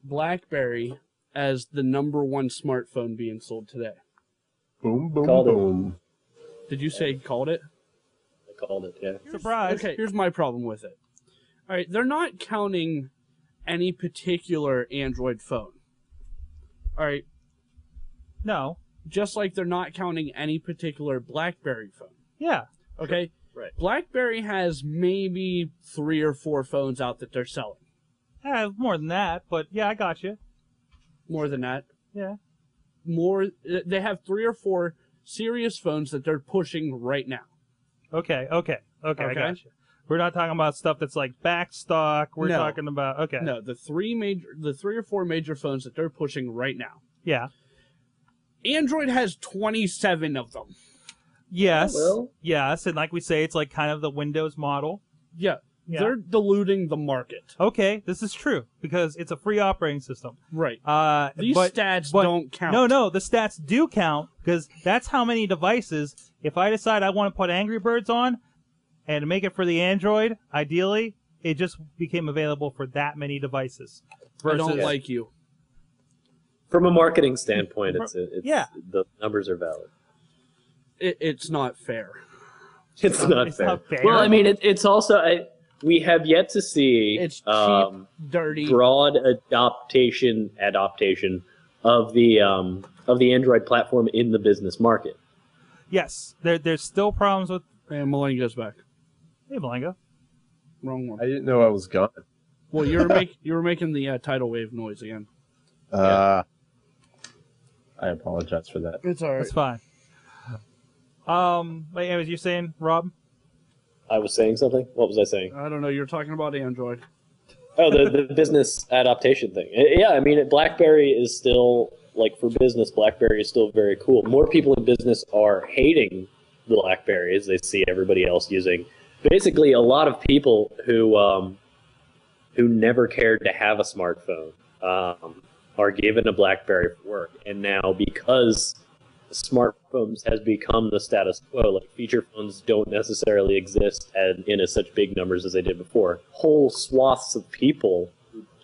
BlackBerry as the number one smartphone being sold today. Boom, boom, Called it. boom. Did you say called it? I called it. Yeah. Surprise. Okay, here's my problem with it. All right, they're not counting any particular Android phone. All right, No. just like they're not counting any particular BlackBerry phone. Yeah. Okay? Right. BlackBerry has maybe three or four phones out that they're selling. Yeah, more than that, but yeah, I got you. More than that. Yeah. More they have three or four serious phones that they're pushing right now. Okay. Okay. Okay. I Okay. got you. We're not talking about stuff that's like back stock. We're No. talking about okay. No, the three major the three or four major phones that they're pushing right now. Yeah. Android has 27 of them. Yes. Oh, well. Yes, and like we say, it's like kind of the Windows model. Yeah. Yeah. They're diluting the market. Okay, this is true because it's a free operating system. Right. Uh, These but, stats but- don't count. No, no, the stats do count because that's how many devices. If I decide I want to put Angry Birds on and make it for the Android, ideally, it just became available for that many devices. I don't like you. From a marketing standpoint, it's, it's Yeah. the numbers are valid. It, it's not fair. It's not it's fair. not fair. Well, I mean, it, it's also I, we have yet to see It's cheap, um, dirty. broad adaptation adaptation of the um, of the Android platform in the business market. Yes, there, there's still problems with. And Malengo's back. Hey, Malenga. Wrong one. I didn't know I was gone. Well, you were make, you were making the uh, tidal wave noise again. Uh, I apologize for that. It's all right. That's fine. Um, wait, as you saying, Rob? I was saying something. What was I saying? I don't know. You're talking about Android. Oh, the, the business adaptation thing. Uh, Yeah, I mean, BlackBerry is still like for business. BlackBerry is still very cool. More people in business are hating BlackBerry as they see everybody else using. Basically, a lot of people who um, who never cared to have a smartphone um, are given a BlackBerry for work, and now because smartphones has become the status quo. Like feature phones don't necessarily exist and in as such big numbers as they did before. Whole swaths of people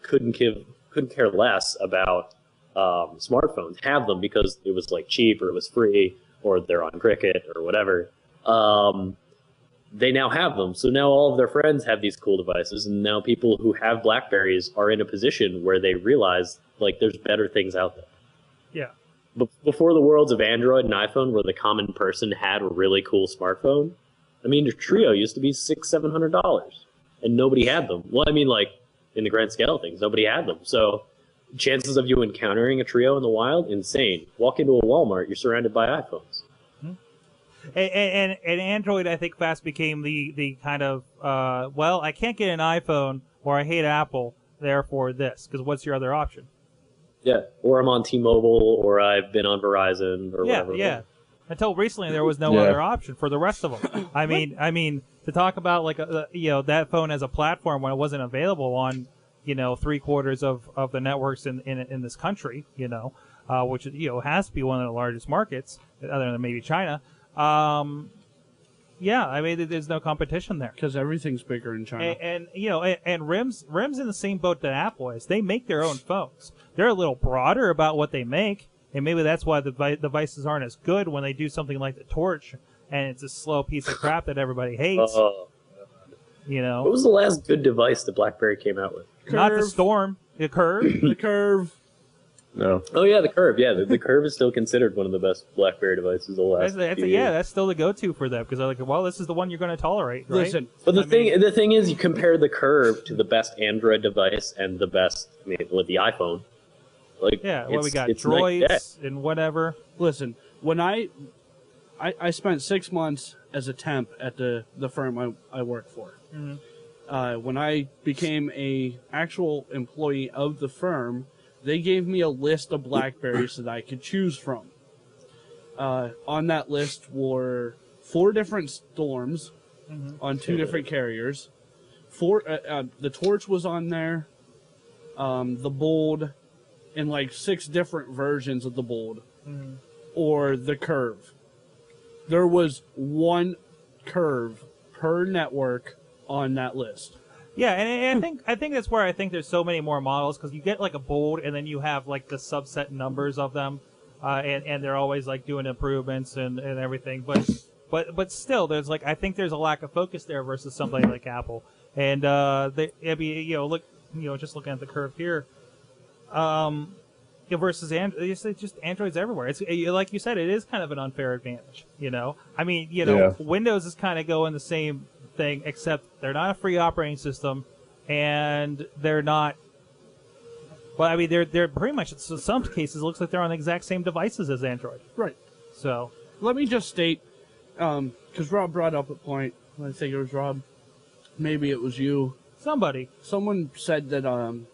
couldn't give couldn't care less about um, smartphones have them because it was like cheap or it was free or they're on Cricket or whatever. Um, they now have them. So now all of their friends have these cool devices, and now people who have Blackberries are in a position where they realize like there's better things out there before the worlds of Android and iPhone, where the common person had a really cool smartphone, I mean, the Treo used to be six, seven hundred dollars, and nobody had them. Well, I mean, like in the grand scale of things, nobody had them. So, chances of you encountering a Treo in the wild, insane. Walk into a Walmart, you're surrounded by iPhones. And, and, and Android, I think, fast became the, the kind of, uh, well, I can't get an iPhone or I hate Apple, therefore this. Because what's your other option? Yeah, or I'm on T-Mobile, or I've been on Verizon, or Yeah, whatever. yeah. Until recently, there was no Yeah. other option for the rest of them. I mean, I mean, to talk about like a, you know that phone as a platform when it wasn't available on you know three quarters of, of the networks in, in in this country, you know, uh, which you know has to be one of the largest markets, other than maybe China. Um, yeah, I mean, there's no competition there. Because everything's bigger in China. And, and you know, and, and Rim's Rim's in the same boat that Apple is. They make their own phones. They're a little broader about what they make, and maybe that's why the vi- devices aren't as good when they do something like the Torch, and it's a slow piece of crap that everybody hates. Oh, you know, what was the last good device that BlackBerry came out with? not the Storm, the Curve. the curve. No. Oh yeah, the Curve. Yeah, the, the Curve is still considered one of the best BlackBerry devices of the That's, last. that's few yeah, years. that's still the go-to for them because they're like, well, this is the one you're going to tolerate, right? Listen, But the I thing, mean, the thing is, you compare the Curve to the best Android device and the best, I mean, with the iPhone. Like, Yeah, well, we got it's night and droids and whatever. listen. When I, I, I spent six months as a temp at the the firm I, I work for. Mhm. Uh, when I became a actual employee of the firm, they gave me a list of Blackberries that I could choose from. Uh, on that list were four different storms on two different carriers. Four, uh, uh, the torch was on there. Um, the bold, and like six different versions of the bold, or the curve. There was one curve per network on that list. Yeah, and, and I think I think that's where I think there's so many more models because you get like a bold, and then you have like the subset numbers of them, uh, and and they're always like doing improvements and, and everything. But but but still, there's like I think there's a lack of focus there versus somebody like Apple, and uh, they it'd be you know look you know just looking at the curve here, um, versus and it's just Android's everywhere. It's like you said, it is kind of an unfair advantage. You know, I mean, you know, Yeah. Windows is kind of going the same thing, except they're not a free operating system, and they're not. Well, I mean, they're they're pretty much in some cases it looks like they're on the exact same devices as Android. Right. So Let me just state, because Rob brought up a point. I think it was Rob. Maybe it was you. somebody, Someone said that um,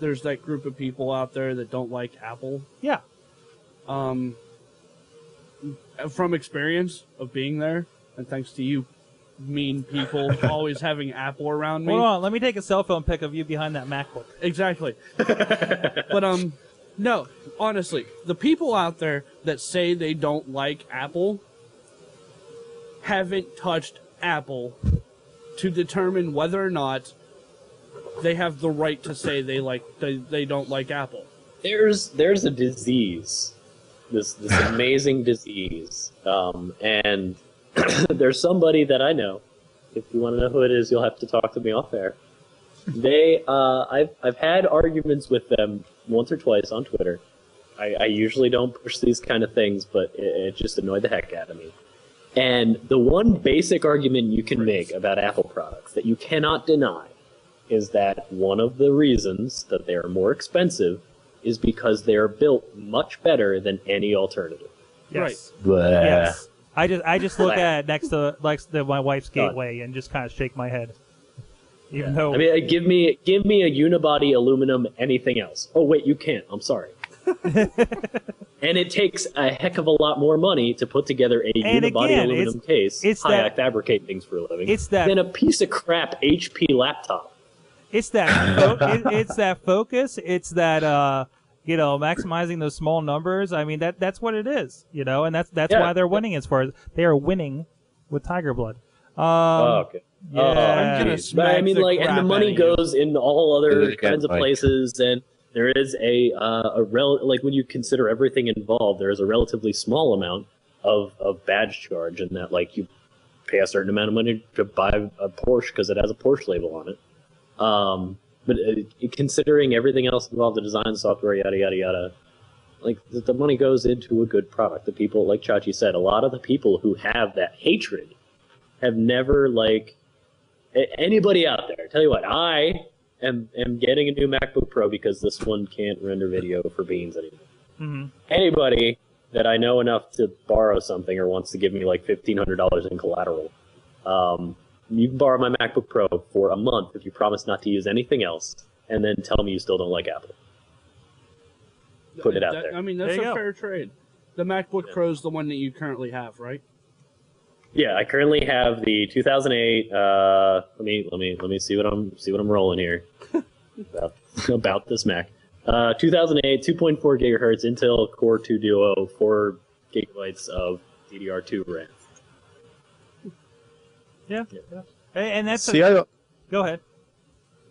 there's that group of people out there that don't like Apple. yeah, Um, from experience of being there, and thanks to you, mean people always having Apple around me. hold on, let me take a cell phone pic of you behind that MacBook. Exactly. but um no, honestly, the people out there that say they don't like Apple haven't touched Apple to determine whether or not they have the right to say they like they, they don't like Apple. there's there's a disease, this this amazing disease, um, and there's somebody that I know. If you want to know who it is, you'll have to talk to me off air. They, uh, I've I've had arguments with them once or twice on Twitter. I, I usually don't push these kind of things, but it, it just annoyed the heck out of me. And the one basic argument you can make about Apple products that you cannot deny is that one of the reasons that they are more expensive is because they are built much better than any alternative. Yes. Blah. Yes. I just I just look at it next to next to my wife's gateway and just kind of shake my head. Even though I mean, uh, give me give me a unibody aluminum anything else. Oh wait, you can't. I'm sorry. and it takes a heck of a lot more money to put together a And unibody again, aluminum it's- case. it's Hi, that- I fabricate things for a living. It's that- than a piece of crap HP laptop. it's that fo- it, it's that focus. It's that uh you know maximizing those small numbers. I mean that that's what it is. You know, and that's that's Yeah. why they're winning as far as they are winning with Tiger Blood. Um, oh, okay. yeah. Oh, I'm gonna geez. But I mean, the like, and the money out of you. goes in all other kinds of Mike. places, and there is a uh, a rel like when you consider everything involved, there is a relatively small amount of of badge charge, and that like you pay a certain amount of money to buy a Porsche because it has a Porsche label on it. Um, but uh, considering everything else involved, the design software, yada yada yada, like the, the money goes into a good product. The people, like Chachi said, a lot of the people who have that hatred have never like anybody out there. Tell you what, I am am getting a new MacBook Pro because this one can't render video for beans anymore. Mhm. Anybody that I know enough to borrow something or wants to give me like fifteen hundred dollars in collateral, um, you can borrow my MacBook Pro for a month if you promise not to use anything else, and then tell me you still don't like Apple. put it out That- there. I mean, that's There a go. fair trade. The MacBook Yeah. Pro is the one that you currently have, right? Yeah, I currently have the 2008. Uh, let me let me let me see what I'm see what I'm rolling here about about this Mac. Uh, 2008, 2.4 gigahertz Intel Core 2 Duo, four gigabytes of DDR2 RAM. Yeah. yeah. And and that's See, a, I don't, go ahead.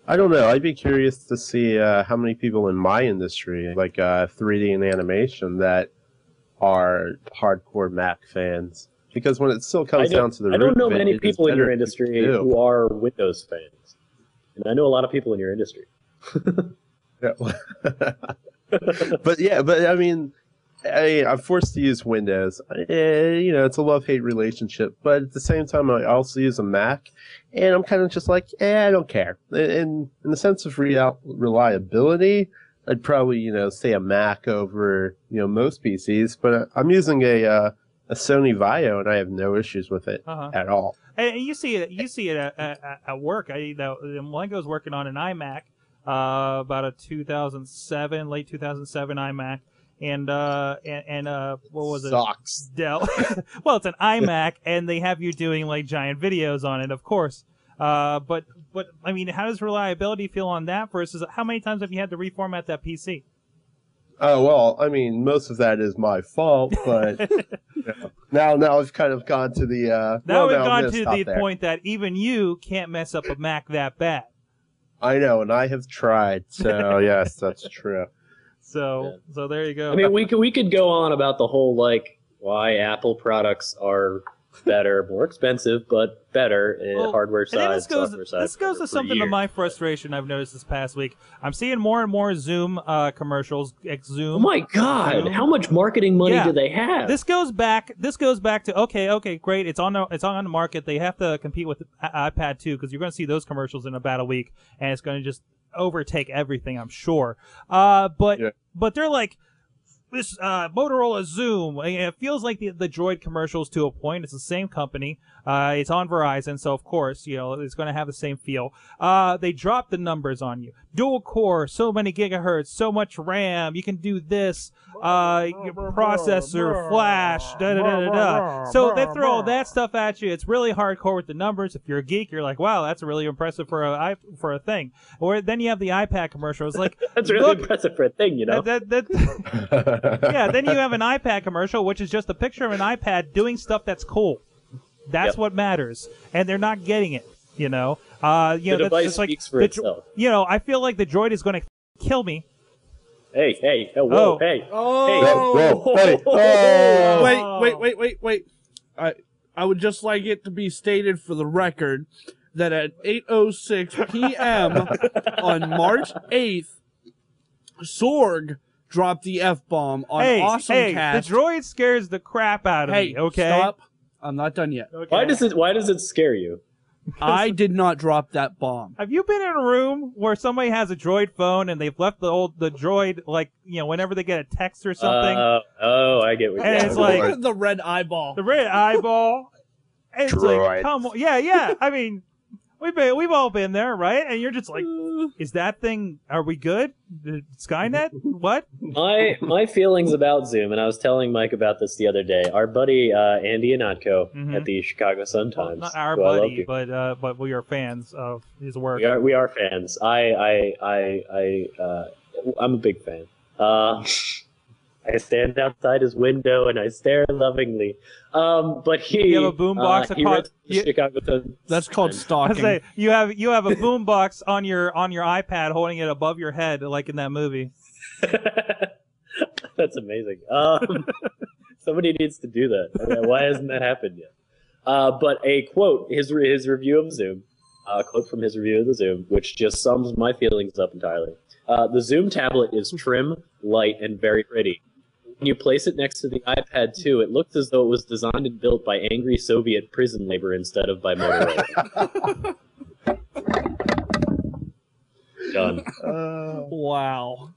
I don't know. I'd be curious to see uh, how many people in my industry, like uh, 3D and animation, that are hardcore Mac fans. Because when it still comes down to the root I don't root know of it, many it is people in your industry do. who are Windows fans, and I know a lot of people in your industry. But yeah, but I mean, I, I'm forced to use Windows. Eh, you know, it's a love hate relationship. But at the same time, I also use a Mac, and I'm kind of just like, eh, I don't care. In in the sense of real, reliability, I'd probably you know say a Mac over you know most PCs. But I'm using a uh, a Sony Vaio, and I have no issues with it Uh-huh. at all. And and you see it, you see it at, at, at work. I know Malengo's working on an iMac, uh, about a 2007, late 2007 iMac, and uh, and, and uh, what was it? Sucks. Dell. well, it's an iMac, and they have you doing like giant videos on it, of course. Uh, but but I mean, how does reliability feel on that versus how many times have you had to reformat that PC? Oh well, I mean, most of that is my fault, but you know, now now I've kind of gone to the uh, Now well, we've no, I'm gone gonna the there. point that even you can't mess up a Mac that bad. I know, and I have tried. So yes, that's true. So so there you go. I mean, we could we could go on about the whole like why Apple products are better, more expensive, but better in Well, hardware And then side, this goes, software side. this goes to for something to my frustration I've noticed this past week. I'm seeing more and more Xoom uh, commercials. Ex Zoom. Oh my god! How much marketing money Yeah. do they have? This goes back. This goes back to okay, okay, great. It's on the it's on the market. They have to compete with iPad too because you're going to see those commercials in about a week, and it's going to just overtake everything. I'm sure. Uh, but Yeah. but they're like this uh, Motorola Xoom. It feels like the, the Droid commercials to a point. It's the same company. Uh, it's on Verizon, so of course, you know, it's going to have the same feel. Uh, they drop the numbers on you. Dual core, so many gigahertz, so much RAM. You can do this. Uh, your processor, flash, da da da da da. So they throw all that stuff at you. It's really hardcore with the numbers. If you're a geek, you're like, wow, that's really impressive for a i- for a thing. Or then you have the iPad commercial. It's like, That's really look, impressive for a thing, you know. that, that, that, yeah, then you have an iPad commercial, which is just a picture of an iPad doing stuff that's cool. That's Yep. what matters, and they're not getting it. You know, uh, you The know, that's device just like speaks for the, itself. You know, I feel like the Droid is going to kill me. Hey, hey, oh, whoa, Oh. hey. Oh, Whoa, hey, oh. wait, wait, wait, wait, wait. I I would just like it to be stated for the record that at 8:06 p.m. on March 8th, Sorg dropped the f bomb on hey, Awesome hey, Cast. the Droid scares the crap out of hey, me. Okay, stop. I'm not done yet. Okay. Why does it Why does it scare you? I did not drop that bomb. Have you been in a room where somebody has a Droid phone and they've left the old the Droid like you know whenever they get a text or something, Uh, oh, I get what And you're it's saying. like- the red eyeball. the red eyeball. And it's like, Droid. come on, yeah, yeah. I mean, we've been, we've all been there, right? And you're just like, is that thing? Are we good? Skynet? What? my my feelings about Xoom, and I was telling Mike about this the other day. Our buddy uh, Andy Ihnatko Mhm. at the Chicago Sun Well, Times. not our who I love buddy, but uh, but we are fans of his work. We are we are fans. I I I I uh, I'm a big fan. Uh, I stand outside his window and I stare lovingly. Um, but he You have a boombox uh, he across- you- Chicago That's called I stalking. say you have you have a boombox on your on your iPad, holding it above your head, like in that movie. That's amazing. Um, somebody needs to do that. I mean, why hasn't that happened yet? Uh, but a quote, his his review of Xoom, a quote from his review of the Xoom, which just sums my feelings up entirely. Uh, the Xoom tablet is trim, light, and very pretty. When you place it next to the iPad 2, it looks as though it was designed and built by angry Soviet prison labor instead of by Motorola. Done. Uh, wow.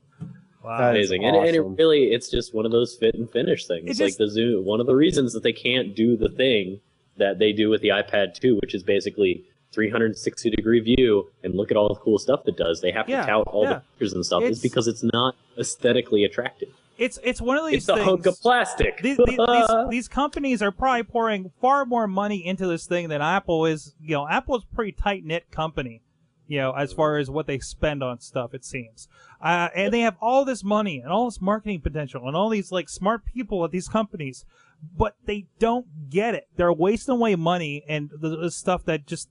Wow. That is amazing. And, and it really, it's just one of those fit and finish things. It like just- the Xoom, one of the reasons that they can't do the thing that they do with the iPad 2, which is basically 360 degree view and look at all the cool stuff it does. They have to Yeah, tout all yeah. the pictures and stuff. It's- Is because it's not aesthetically attractive. It's it's one of these It's a things. hunk of plastic. these, these, these, these companies are probably pouring far more money into this thing than Apple is. You know, Apple's a pretty tight knit company. You know, as far as what they spend on stuff, it seems, uh, and they have all this money and all this marketing potential and all these like smart people at these companies, but they don't get it. They're wasting away money and the, the stuff that just,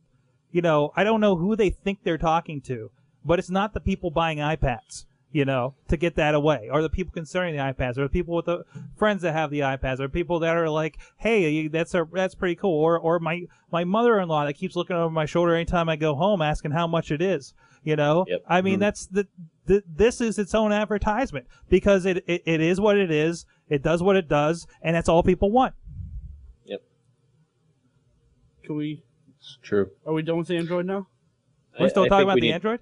you know, I don't know who they think they're talking to, but it's not the people buying iPads you know, to get that away, or the people concerning the iPads, or the people with the friends that have the iPads, or people that are like, "Hey, that's a that's pretty cool," or or my my mother-in-law that keeps looking over my shoulder anytime I go home, asking how much it is. You know, Yep. I mean, mm-hmm. that's the, the this is its own advertisement because it, it it is what it is. It does what it does, and that's all people want. Yep. Can we? It's true. Are we done with the Android now? We're still I- I talking think about we the need- Android.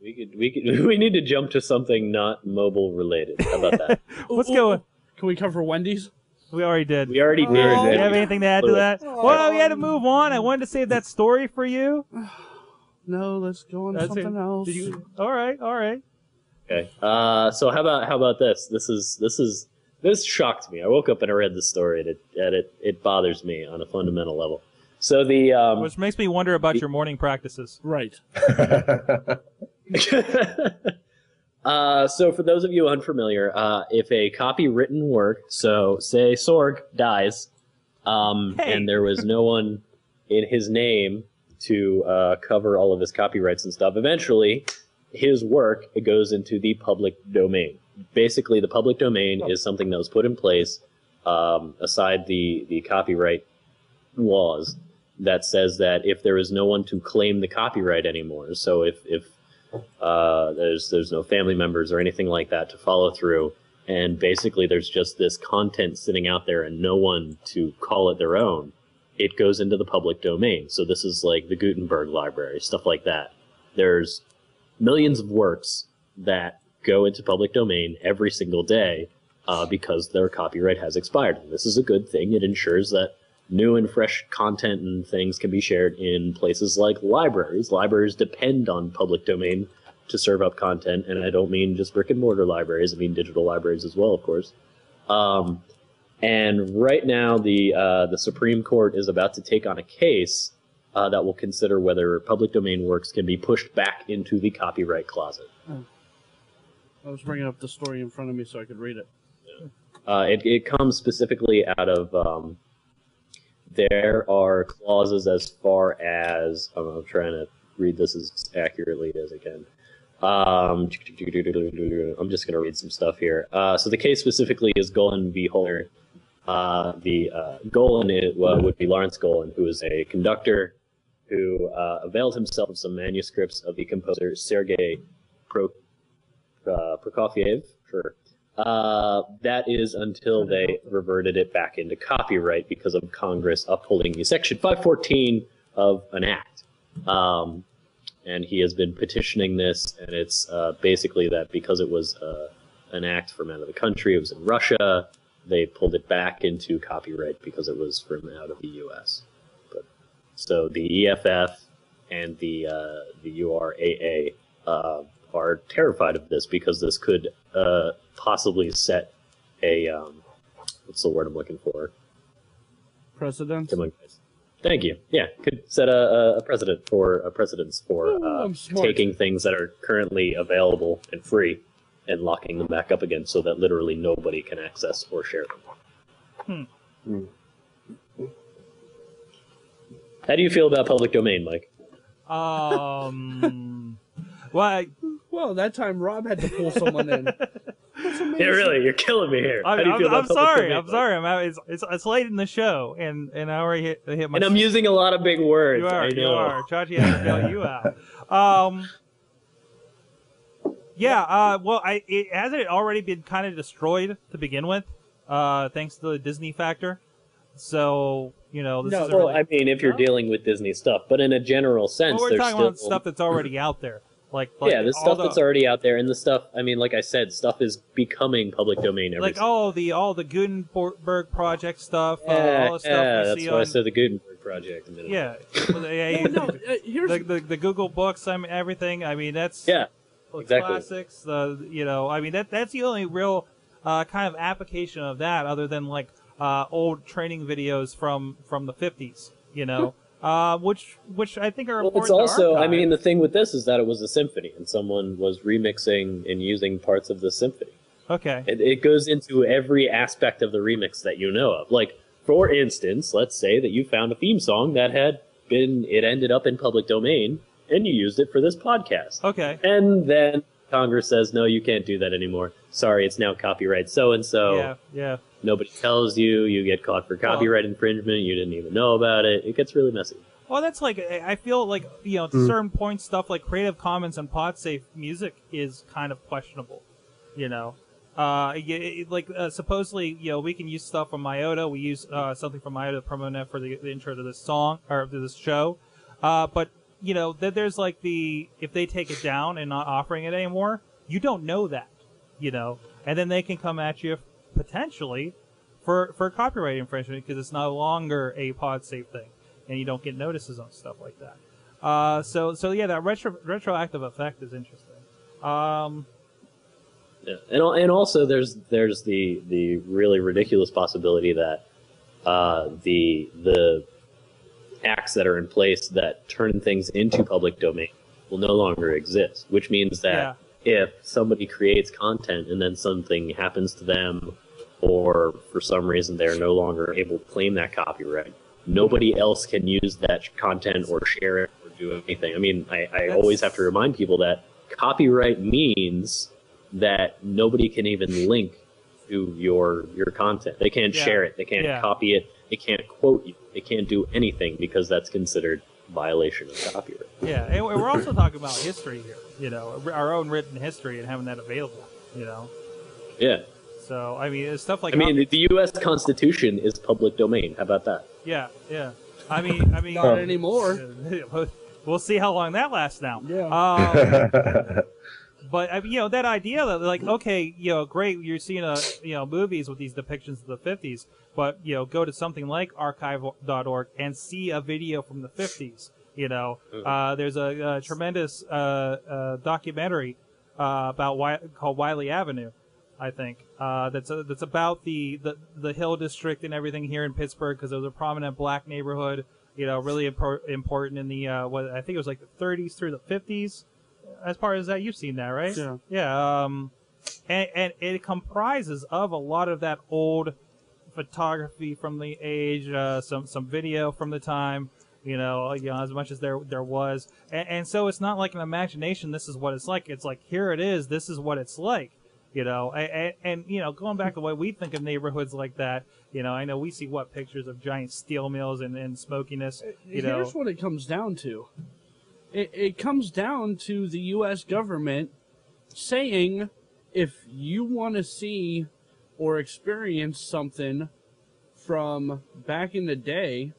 We could, we could, we need to jump to something not mobile related. How about that? Let's Ooh, go. ooh, Can we cover Wendy's? We already did. We already did. Do you have anything to add to that? Well, we had to move on. I wanted to save that story for you. No, let's go on That's something it. else. Did you? All right, all right. Okay. Uh, so how about how about this? This is this is this shocked me. I woke up and I read the story, and it and it, it bothers me on a fundamental level. So the um, Which makes me wonder about your morning practices. Right. uh, so for those of you unfamiliar, uh, if a copywritten work, so say Sorg dies, um, Hey. and there was no one in his name to uh, cover all of his copyrights and stuff, eventually his work it goes into the public domain. Basically, the public domain is something that was put in place um, aside the the copyright laws that says that if there is no one to claim the copyright anymore, so if if uh, there's there's no family members or anything like that to follow through, and basically there's just this content sitting out there and no one to call it their own, it goes into the public domain. So this is like the Gutenberg library, stuff like that. There's millions of works that go into public domain every single day uh, because their copyright has expired. And this is a good thing. It ensures that new and fresh content and things can be shared in places like libraries. Libraries depend on public domain to serve up content, and I don't mean just brick and mortar libraries. I mean digital libraries as well, of course. Um, and right now, the uh, the Supreme Court is about to take on a case uh, that will consider whether public domain works can be pushed back into the copyright closet. I was bringing up the story in front of me so I could read it. Uh, it, it comes specifically out of um, there are clauses as far as I'm, trying to read this as accurately as I can. Um, I'm just going to read some stuff here. Uh, so the case specifically is Golan v. Holder. Uh, the uh, Golan would be Lawrence Golan, who is a conductor who uh, availed himself of some manuscripts of the composer Sergei Pro, uh, Prokofiev. Sure. Uh, that is until they reverted it back into copyright because of Congress upholding Section 514 of an act. Um, and he has been petitioning this, and it's uh, basically that because it was uh, an act from out of the country, it was in Russia, they pulled it back into copyright because it was from out of the U.S. But so the EFF and the uh, the URAA uh, are terrified of this because this could uh, possibly set a um, what's the word I'm looking for? Precedent. Come on, guys. Thank you. Yeah, could set a, a- precedent for a precedence for Ooh, uh, taking things that are currently available and free and locking them back up again so that literally nobody can access or share them. Hmm. How do you feel about public domain, Mike? Um. well, I, Well, that time Rob had to pull someone in. That's. Yeah, really, you're killing me here. How I, do you I'm, about I'm sorry. I'm Mike? sorry. I'm out, it's, it's it's late in the show, and and I already hit hit my. And I'm using a lot of big words. You are. I You are. Chachi has to bail you out. Um. Yeah. Uh. Well, I it hasn't it already been kind of destroyed to begin with, uh, thanks to the Disney factor. So you know this No, is Well, really. I mean, if you're Huh? dealing with Disney stuff, but in a general sense, well, we're there's talking still about stuff that's already out there, like, like yeah, the stuff the- that's already out there, and the stuff. I mean, like I said, stuff is becoming public domain every. like all the all the Gutenberg project stuff, uh, yeah, all the stuff yeah, we that's see why I said the Gutenberg project. A Yeah. Well, yeah, No, no, uh, here's the, the the Google Books, I mean everything. I mean that's yeah, exactly. classics. The you know, I mean that that's the only real uh, kind of application of that other than like uh, old training videos from from the 50s, you know, uh, which which I think are Well, important. it's also, I mean, the thing with this is that it was a symphony, and someone was remixing and using parts of the symphony. okay, It, it goes into every aspect of the remix that you know of. Like, for instance, let's say that you found a theme song that had been, it ended up in public domain, and you used it for this podcast. okay, And then Congress says, no, you can't do that anymore. Sorry, it's now copyright so and so. yeah, yeah. Nobody tells you, you get caught for copyright infringement, you didn't even know about it. It gets really messy. Well, that's like I I feel like you know, to certain points, stuff like Creative Commons and PodSafe music is kind of questionable. You know, uh, y- y- like uh, supposedly, you know, we can use stuff from IODA. We use uh, something from IODA PromoNet for the, the intro to this song or to this show. Uh, but you know, that there's like the if they take it down and not offering it anymore, you don't know that. You know, and then they can come at you potentially for for copyright infringement because it's no longer a PodSafe thing and you don't get notices on stuff like that. Uh, so so yeah, that retro retroactive effect is interesting. Um, Yeah. And and also there's there's the the really ridiculous possibility that uh, the the acts that are in place that turn things into public domain will no longer exist, which means that if somebody creates content and then something happens to them or for some reason they're no longer able to claim that copyright, nobody else can use that content or share it or do anything. I mean, I, I always have to remind people that copyright means that nobody can even link to your your content. They can't Yeah. share it. They can't Yeah. copy it. They can't quote you. They can't do anything because that's considered violation of copyright. yeah, and we're also talking about history here. You know, our own written history and having that available. You know, Yeah. So I mean, it's stuff like I mean, the U.S. Constitution is public domain. How about that? yeah, yeah. I mean, I mean, Not anymore. we'll see how long that lasts now. Yeah. Um, but I mean, you know that idea that like okay you know great you're seeing a you know movies with these depictions of the 50s but you know go to something like archive.org and see a video from the 50s you know uh, there's a, a tremendous uh, uh, documentary uh, about Wy- called Wylie Avenue I think uh, that's uh that's about the, the the Hill District and everything here in Pittsburgh because it was a prominent black neighborhood you know really impor- important in the uh, what I think it was like the 30s through the 50s as far as that you've seen that right? Yeah. yeah um and, and it comprises of a lot of that old photography from the age uh some some video from the time you know you know as much as there there was. And, and so it's not like an imagination this is what it's like. It's like here it is this is what it's like you know and, and, and you know going back to the way we think of neighborhoods like that you know i know we see what pictures of giant steel mills and, and smokiness uh, you know Here's what it comes down to. It, it comes down to the U.S. government saying if you want to see or experience something from back in the day,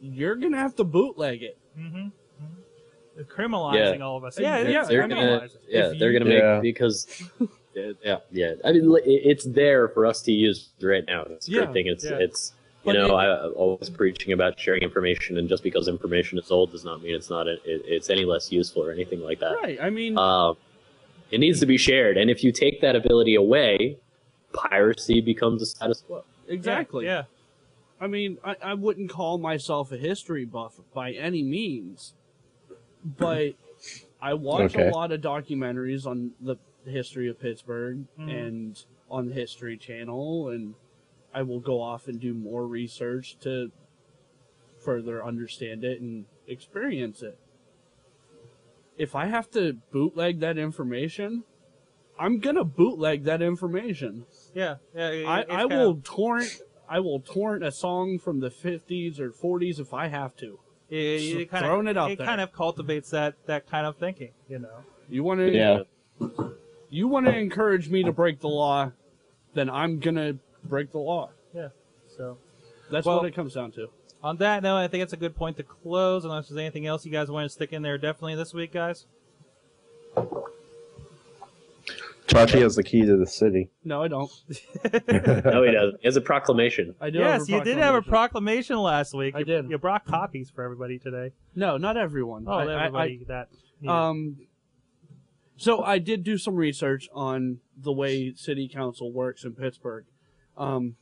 you're gonna have to bootleg it. Mm-hmm, mm-hmm. criminalizing Yeah. all of us yeah Yeah, yeah, they're I mean, gonna, yeah, if they're you- gonna make Yeah. because yeah, yeah. I mean, it's there for us to use right now. It's a Yeah, great thing. It's yeah. it's you But know it- I always preaching about sharing information, and just because information is old does not mean it's not it, it's any less useful or anything like that. Right. I mean, Um, it needs to be shared, and if you take that ability away, piracy becomes a status quo. exactly. yeah I mean, I, I wouldn't call myself a history buff by any means, but I watch Okay. a lot of documentaries on the history of Pittsburgh Mhm. and on the History Channel, and I will go off and do more research to further understand it and experience it. If I have to bootleg that information, I'm gonna bootleg that information. yeah yeah it- I, I kinda- will torrent I will torrent a song from the fifties or forties if I have to. It, it Just kind throwing of it out it there. kind of cultivates that that kind of thinking, you know. You want to Yeah. You want to encourage me to break the law, then I'm gonna break the law. Yeah. So That's Well- what it comes down to. on that note, I think it's a good point to close. Unless there's anything else you guys want to stick in there, definitely this week, guys. Chachi has the key to the city. No, I don't. No, he doesn't. He has a proclamation. I do. yes, you did have a proclamation. proclamation last week. I You- did. You brought copies for everybody today. No, not everyone. Oh, I- I- everybody that. I- um, So I did do some research on the way city council works in Pittsburgh. Um,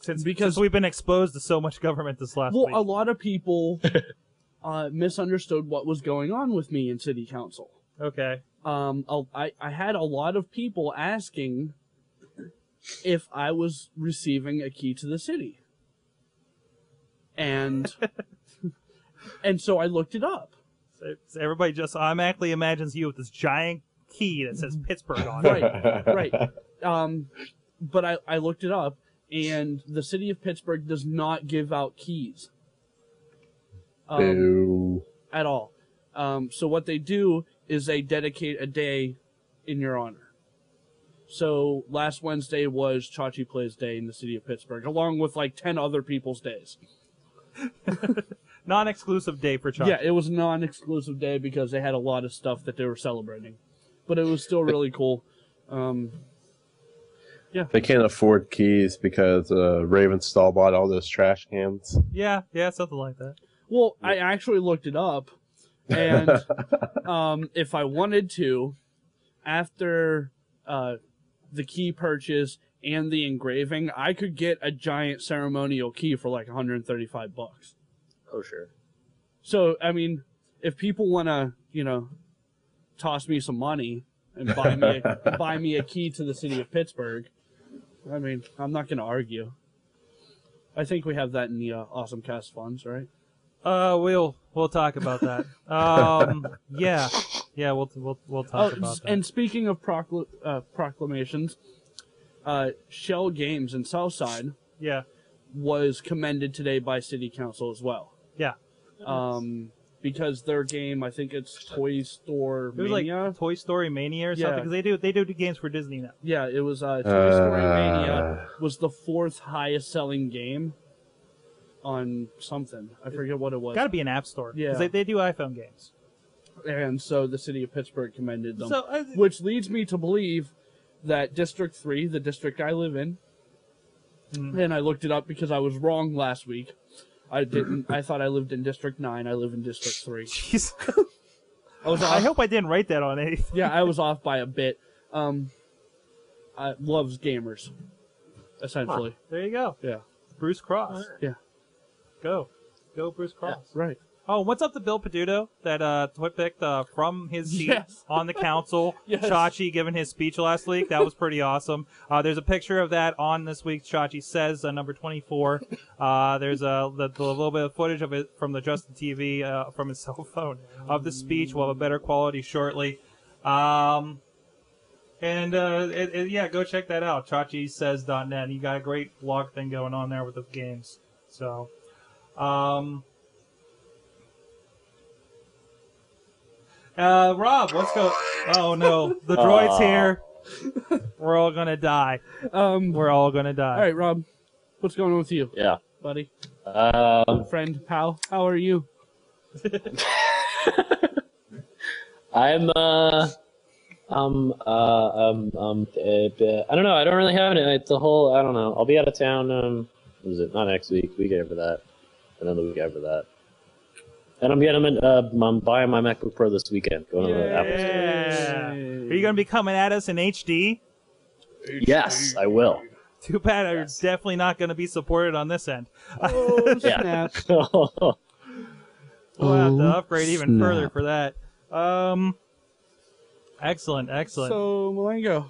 Since Because- because we've been exposed to so much government this last well, week. a lot of people uh, misunderstood what was going on with me in city council. okay. Um, I, I had a lot of people asking if I was receiving a key to the city. And and so I looked it up. So, so everybody just automatically imagines you with this giant key that says Pittsburgh on it. Right, right. Um, but I, I looked it up, and the city of Pittsburgh does not give out keys um, at all. Um, so what they do is they dedicate a day in your honor. So last Wednesday was Chachi Plays Day in the city of Pittsburgh, along with like ten other people's days. Non-exclusive day for Chuck. Yeah, it was a non-exclusive day because they had a lot of stuff that they were celebrating, but it was still really cool. Um, They can't afford keys because uh, Ravenstahl bought all those trash cans. yeah, yeah, something like that. Well, I actually looked it up, and um, if I wanted to, after uh, the key purchase and the engraving, I could get a giant ceremonial key for like 135 bucks. Oh sure. So, I mean, if people want to, you know, toss me some money and buy me a, buy me a key to the city of Pittsburgh, I mean, I'm not going to argue. I think we have that in the uh, awesome cast funds, right? Uh, we'll we'll talk about that. Um, yeah, yeah, we'll we'll we'll Oh, talk about that. and speaking of procl- uh, proclamations, uh, Schell Games in Southside yeah, was commended today by City Council as well. Yeah. Um, because their game, I think it's Toy Store It was Mania. like Toy Story Mania or something Yeah. because they do they do games for Disney now. yeah, it was uh, Toy Story Uh. Mania was the fourth highest selling game on something. I forget what it was. Got to be an app store. 'cause Yeah. they, they do iPhone games. and so the city of Pittsburgh commended them. So uh, which leads me to believe that District 3, the district I live in, Hmm. and I looked it up because I was wrong last week. I didn't. I thought I lived in District 9. I live in District 3. jeez. I was I hope I didn't write that on anything. yeah, I was off by a bit. Um, I loves gamers, essentially. There you go, Yeah, Bruce Kraus. yeah, Go, go, Bruce Kraus. right. Oh, what's up to Bill Peduto that uh Twitpicked uh, from his seat Yes. on the council? Yes. Chachi giving his speech last week. That was pretty awesome. Uh, there's a picture of that on this week's Chachi Says, uh, number 24. Uh, there's a, the, the little bit of footage of it from the Justin TV uh, from his cell phone of the speech. We'll have a better quality shortly. Um, and uh, it, it, yeah, go check that out. ChachiSays.net. You got a great blog thing going on there with the games. So, um, Uh, Rob, let's go. Oh no, the droid's here. We're all gonna die. Um, We're all gonna die. all right, Rob, what's going on with you, Yeah. buddy, Um, friend, pal? How are you? I'm uh, um, uh, um, um, uh, uh, I don't know. I don't really have it. It's a whole. I don't know. I'll be out of town. Um, what is it? Not next week. Week after that, and then the week after that. And I'm getting. Uh, I'm buying my MacBook Pro this weekend. Going to the Apple Store. Yeah. Are you gonna be coming at us in HD? Yes, I will. Too bad I'm Yes. definitely not gonna be supported on this end. Oh Yeah. snap! We'll have to Oh, upgrade even snap. further for that. Um, excellent, excellent. So Malengo,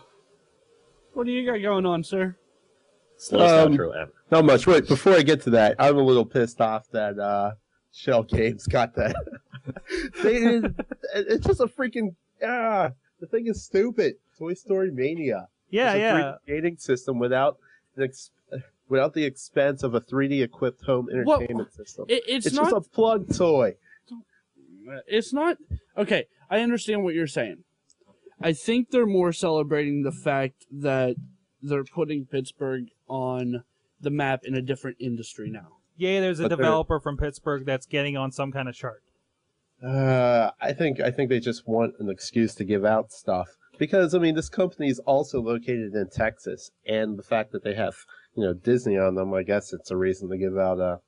what do you got going on, sir? Slowest Um, outro ever. Not much. Wait, before I get to that, I'm a little pissed off that uh, Schell Games got that. they, it- it's just a freaking ah. The thing is stupid. Toy Story Mania. yeah, It's a yeah. 3D gating system without an ex- without the expense of a 3D equipped home Well, entertainment system. It, it's, it's not. just a plug toy. It's not. Okay, I understand what you're saying. I think they're more celebrating the fact that they're putting Pittsburgh on the map in a different industry now. Yeah, there's a But they're- developer from Pittsburgh that's getting on some kind of chart. Uh, I think I think they just want an excuse to give out stuff because I mean this company is also located in Texas, and the fact that they have you know Disney on them, I guess it's a reason to give out a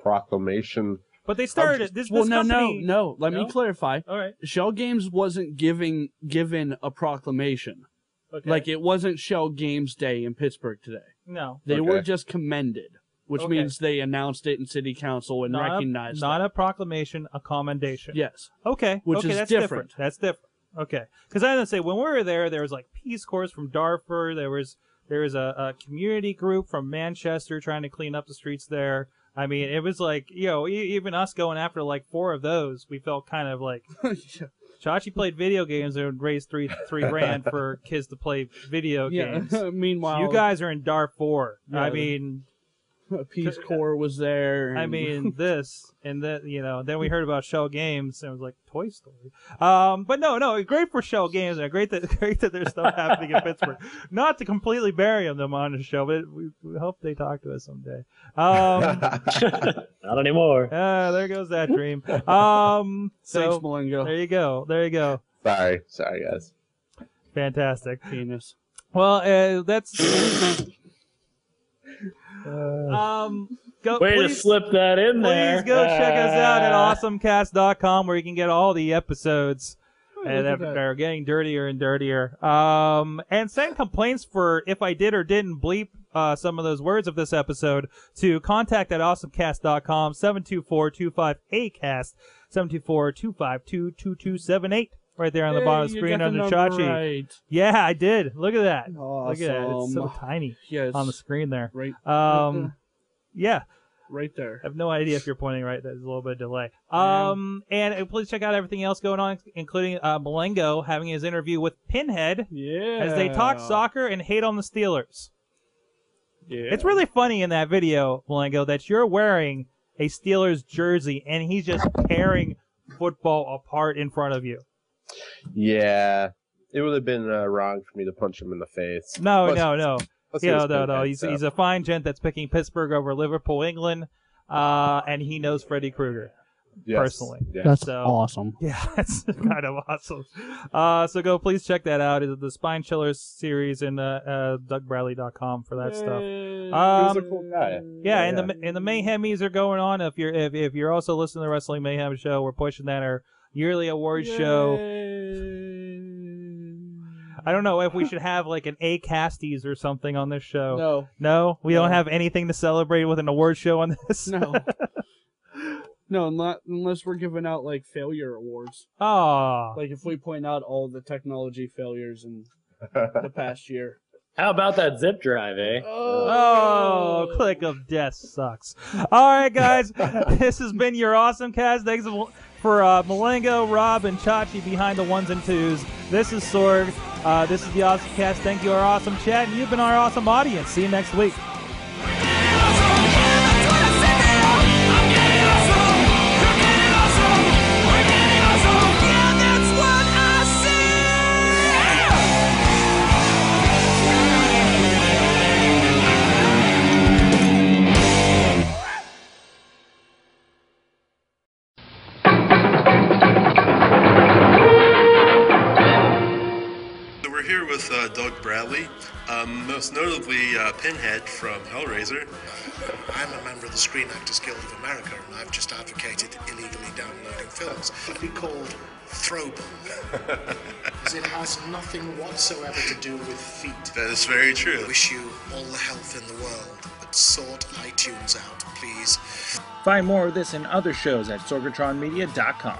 proclamation But they started this. well, this no, company, no, no. Let No? me clarify. All right. Schell Games wasn't giving given a proclamation. Okay. Like it wasn't Schell Games Day in Pittsburgh today. no. They Okay. were just commended, which Okay. means they announced it in City Council and Not a, recognized not it. a proclamation, a commendation. Yes. Okay. Which okay, is that's different. That's different. Okay. Because I was gonna say when we were there, there was like Peace Corps from Darfur. There was there was a, a community group from Manchester trying to clean up the streets there. I mean, it was like you know, e- even us going after like four of those, we felt kind of like Chachi played video games and raised three three grand for kids to play video yeah. games. Meanwhile, You guys are in Darfur. I mean, Peace Corps was there. I mean this and that. You know, then we heard about Schell Games and it was like Toy Story. Um, but no, no, great for Schell Games and great that great that there's stuff happening in Pittsburgh. Not to completely bury them on the show, but we, we hope they talk to us someday. Um, Not anymore. ah, there goes that dream. Um, so Thanks, Malengo. there you go, there you go. Sorry, sorry, guys. Fantastic. Penis. Well, uh, that's. um, go. Way to please- slip that in there. Please go check us out at Ah. awesomecast.com where you can get all the episodes and look at that that. are getting dirtier and dirtier. Um, and send complaints for if I did or didn't bleep uh, some of those words of this episode to contact at awesomecast.com 724-25-ACAST 724-252-2278 right there on the bottom of the screen under Chachi. Right. Yeah, I did. Look at that. Look at that. It's so tiny Yes. on the screen there. right. Um, yeah. right there. I have no idea if you're pointing right. There's a little bit of delay. Um, and uh, please check out everything else going on, including uh, Malengo having his interview with Pinhead Yeah. as they talk soccer and hate on the Steelers. Yeah. It's really funny in that video, Malengo, that you're wearing a Steelers jersey and he's just tearing football apart in front of you. Yeah, it would have been uh, wrong for me to punch him in the face. No, Plus- no, no. Yeah, no, no. pinhead, He's so. he's a fine gent that's picking Pittsburgh over Liverpool, England, uh, and he knows Freddy Krueger. Yes, personally. yes. That's So- awesome. Yeah, that's kind of awesome. Uh, so go please check that out. It's the Spine Chillers series in uh, uh, DougBradley.com for that stuff. he was Um, a cool guy. Yeah, and the and the Mayhemies are going on. If you're if, if you're also listening to the Wrestling Mayhem show, we're pushing that our yearly awards show. I don't know if we should have like an A casties or something on this show. No, No, we don't have anything to celebrate with an award show on this. no, no. Not unless we're giving out like failure awards. Aw. Like if we point out all the technology failures in the past year. How about that zip drive, eh? Oh, click of death sucks. All right, guys, this has been your awesome cast. Thanks for uh, Malengo, Rob, and Chachi behind the ones and twos. This is Sorg. Uh, this is the awesome cast. Thank you, our awesome chat, and you've been our awesome audience. See you next week. Most notably uh, Pinhead from Hellraiser. I'm a member of the Screen Actors Guild of America, and I've just advocated illegally downloading films. It'd be called Throwball, because it has nothing whatsoever to do with feet. That is very true. I wish you all the health in the world, but sort iTunes out, please. Find more of this and other shows at sorgatronmedia.com.